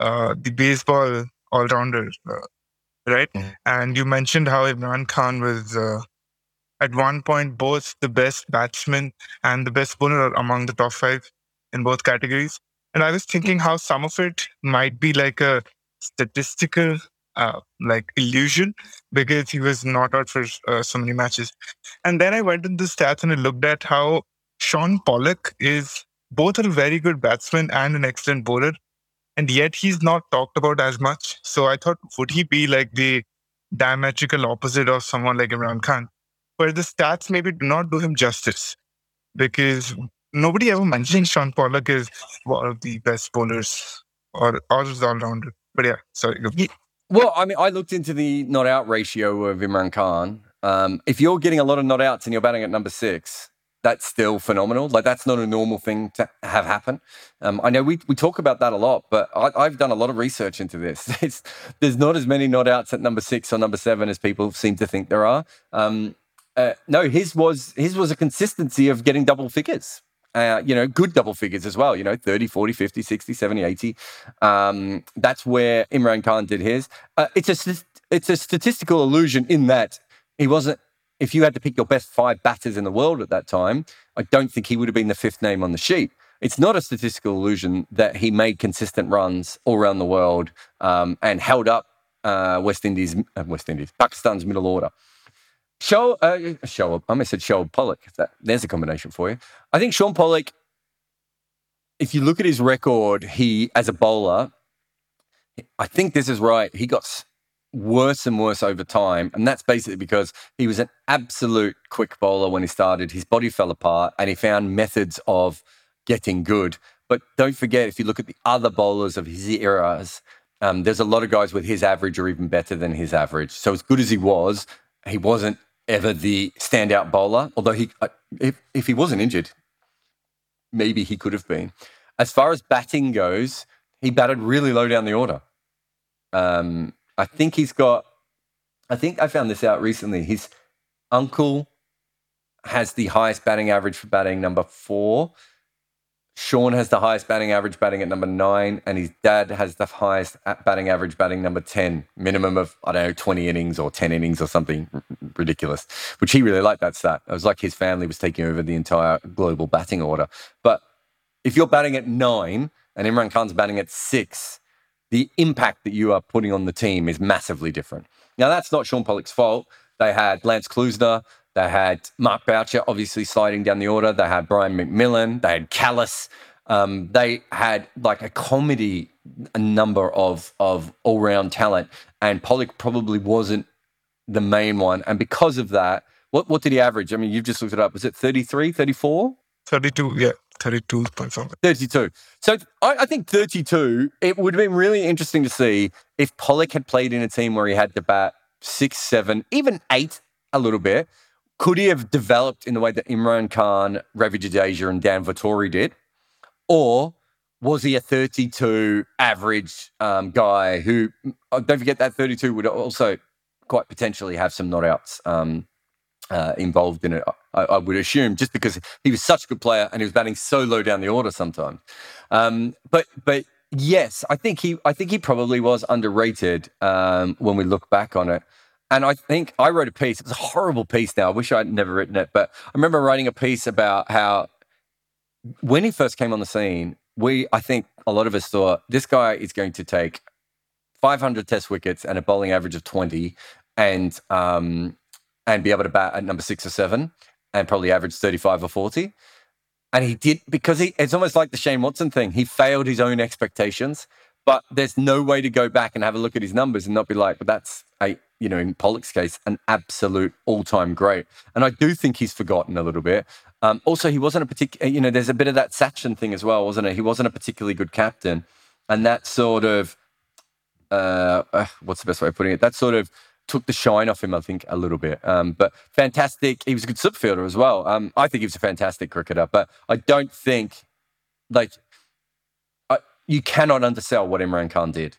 uh, the baseball all rounder, uh, right? And you mentioned how Imran Khan was uh, at one point both the best batsman and the best bowler among the top five in both categories. And I was thinking how some of it might be like a statistical uh, like illusion because he was not out for uh, so many matches. And then I went into the stats and I looked at how Shaun Pollock is both a very good batsman and an excellent bowler, and yet he's not talked about as much. So I thought, would he be like the diametrical opposite of someone like Imran Khan? Where the stats maybe do not do him justice because nobody ever mentions Shaun Pollock is one of the best bowlers or all rounder. But yeah, sorry. go. Well, I mean, I looked into the not out ratio of Imran Khan. Um, if you're getting a lot of not outs and you're batting at number six, that's still phenomenal. Like that's not a normal thing to have happen. Um, I know we, we talk about that a lot, but I, I've done a lot of research into this. It's, there's not as many not outs at number six or number seven as people seem to think there are. Um, uh, no, his was his was a consistency of getting double figures. Uh, you know, good double figures as well, you know, 30, 40, 50, 60, 70, 80. Um, that's where Imran Khan did his. Uh, it's, a, it's a statistical illusion in that he wasn't, if you had to pick your best five batters in the world at that time, I don't think he would have been the fifth name on the sheet. It's not a statistical illusion that he made consistent runs all around the world um, and held up uh, West Indies, uh, West Indies, Pakistan's middle order. Show, uh, show, I almost said Shoaib Pollock. That, there's a combination for you. I think Shaun Pollock, if you look at his record, he, as a bowler, I think this is right. He got worse and worse over time. And that's basically because he was an absolute quick bowler when he started. His body fell apart and he found methods of getting good. But don't forget, if you look at the other bowlers of his eras, um, there's a lot of guys with his average or even better than his average. So as good as he was, he wasn't ever the standout bowler. Although he, uh, if if he wasn't injured, maybe he could have been. As far as batting goes, he batted really low down the order. Um, I think he's got. I think I found this out recently. His uncle has the highest batting average for batting number four. Shaun has the highest batting average batting at number nine, and his dad has the highest at batting average batting number 10, minimum of, I don't know, 20 innings or 10 innings or something r- ridiculous, which he really liked that stat. It was like his family was taking over the entire global batting order. But if you're batting at nine and Imran Khan's batting at six, the impact that you are putting on the team is massively different. Now, that's not Shaun Pollock's fault. They had Lance Klusener, they had Mark Boucher, obviously sliding down the order. They had Brian McMillan, they had Kallis. Um, they had like a comedy a number of of all round talent, and Pollock probably wasn't the main one. And because of that, what what did he average? I mean, you've just looked it up. Was it 33, 34? 32, yeah, 32 point something. 32. So I, I think 32, it would have been really interesting to see if Pollock had played in a team where he had to bat six, seven, even eight a little bit. Could he have developed in the way that Imran Khan, Ravi Jadeja, and Dan Vettori did? Or was he a 32 average um, guy who, oh, don't forget that 32 would also quite potentially have some not outs um, uh, involved in it, I, I would assume, just because he was such a good player and he was batting so low down the order sometimes. Um, but, but yes, I think he, I think he probably was underrated um, when we look back on it. And I think I wrote a piece. It was a horrible piece now. I wish I'd never written it, but I remember writing a piece about how when he first came on the scene, we, I think, a lot of us thought this guy is going to take 500 test wickets and a bowling average of 20 and um, and be able to bat at number six or seven and probably averaged 35 or 40. And he did because he it's almost like the Shane Watson thing. He failed his own expectations, but there's no way to go back and have a look at his numbers and not be like, but that's a you know, in Pollock's case, an absolute all-time great. And I do think he's forgotten a little bit. Um, also, he wasn't a particular, you know, there's a bit of that Sachin thing as well, wasn't it? He wasn't a particularly good captain, and that sort of, uh, uh, what's the best way of putting it? That sort of took the shine off him, I think, a little bit. Um, but fantastic. He was a good slip fielder as well. Um, I think he was a fantastic cricketer, but I don't think, like, I, you cannot undersell what Imran Khan did.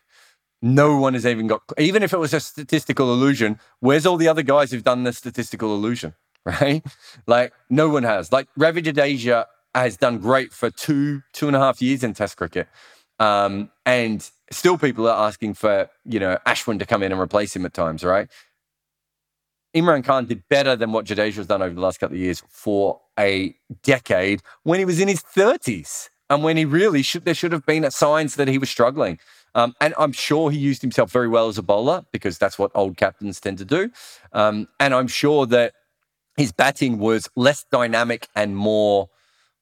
No one has even got, even if it was a statistical illusion, where's all the other guys who've done the statistical illusion, right? Like, no one has. Like, Ravi Jadeja has done great for two, two and a half years in Test cricket. Um, and still people are asking for, you know, Ashwin to come in and replace him at times, right? Imran Khan did better than what Jadeja has done over the last couple of years for a decade when he was in his 30s and when he really should, there should have been signs that he was struggling. Um, and I'm sure he used himself very well as a bowler because that's what old captains tend to do. Um, and I'm sure that his batting was less dynamic and more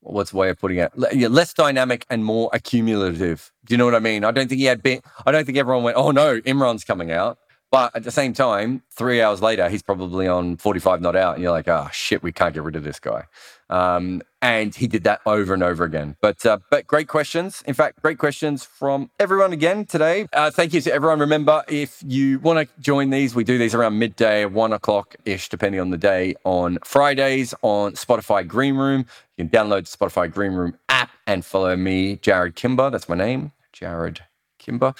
what's way of putting it? Less dynamic and more accumulative. Do you know what I mean? I don't think he had been, I don't think everyone went, oh no, Imran's coming out. But at the same time, three hours later, he's probably on 45 not out. And you're like, oh shit, we can't get rid of this guy. Um, and he did that over and over again. But uh, but great questions. In fact, great questions from everyone again today. Uh, thank you to everyone. Remember, if you want to join these, we do these around midday, one o'clock ish, depending on the day, on Fridays on Spotify Green Room. You can download the Spotify Green Room app and follow me, Jarrod Kimber. That's my name, Jarrod Kimber.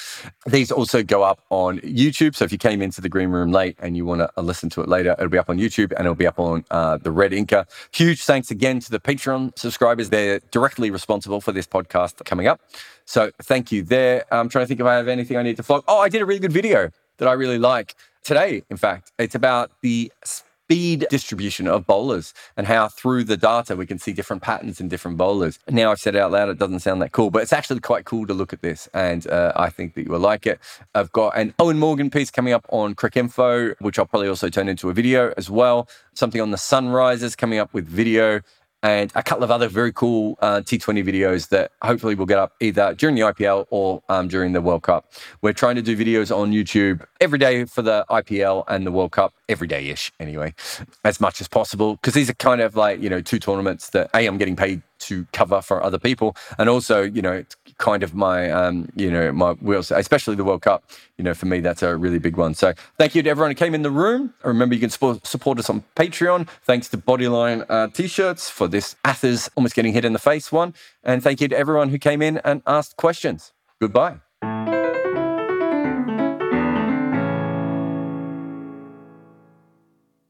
These also go up on YouTube. So if you came into the green room late and you want to uh, listen to it later, it'll be up on YouTube and it'll be up on uh, the Red Inker. Huge thanks again to the Patreon subscribers. They're directly responsible for this podcast coming up. So thank you there. I'm trying to think if I have anything I need to flog. Oh, I did a really good video that I really like today. In fact, it's about the speed distribution of bowlers and how through the data we can see different patterns in different bowlers. Now I've said it out loud, it doesn't sound that cool, but it's actually quite cool to look at this. And uh, I think that you will like it. I've got an Eoin Morgan piece coming up on Cricinfo, which I'll probably also turn into a video as well. Something on the Sunrisers coming up with video and a couple of other very cool uh, T20 videos that hopefully will get up either during the IPL or um, during the World Cup. We're trying to do videos on YouTube every day for the IPL and the World Cup, every day ish anyway, as much as possible. Because these are kind of like, you know, two tournaments that A, I'm getting paid to cover for other people. And also, you know, it's kind of my, um, you know, my wheels, especially the World Cup. You know, for me, that's a really big one. So thank you to everyone who came in the room. Remember, you can support, support us on Patreon. Thanks to Bodyline uh, t-shirts for this Athers almost getting hit in the face one. And thank you to everyone who came in and asked questions. Goodbye.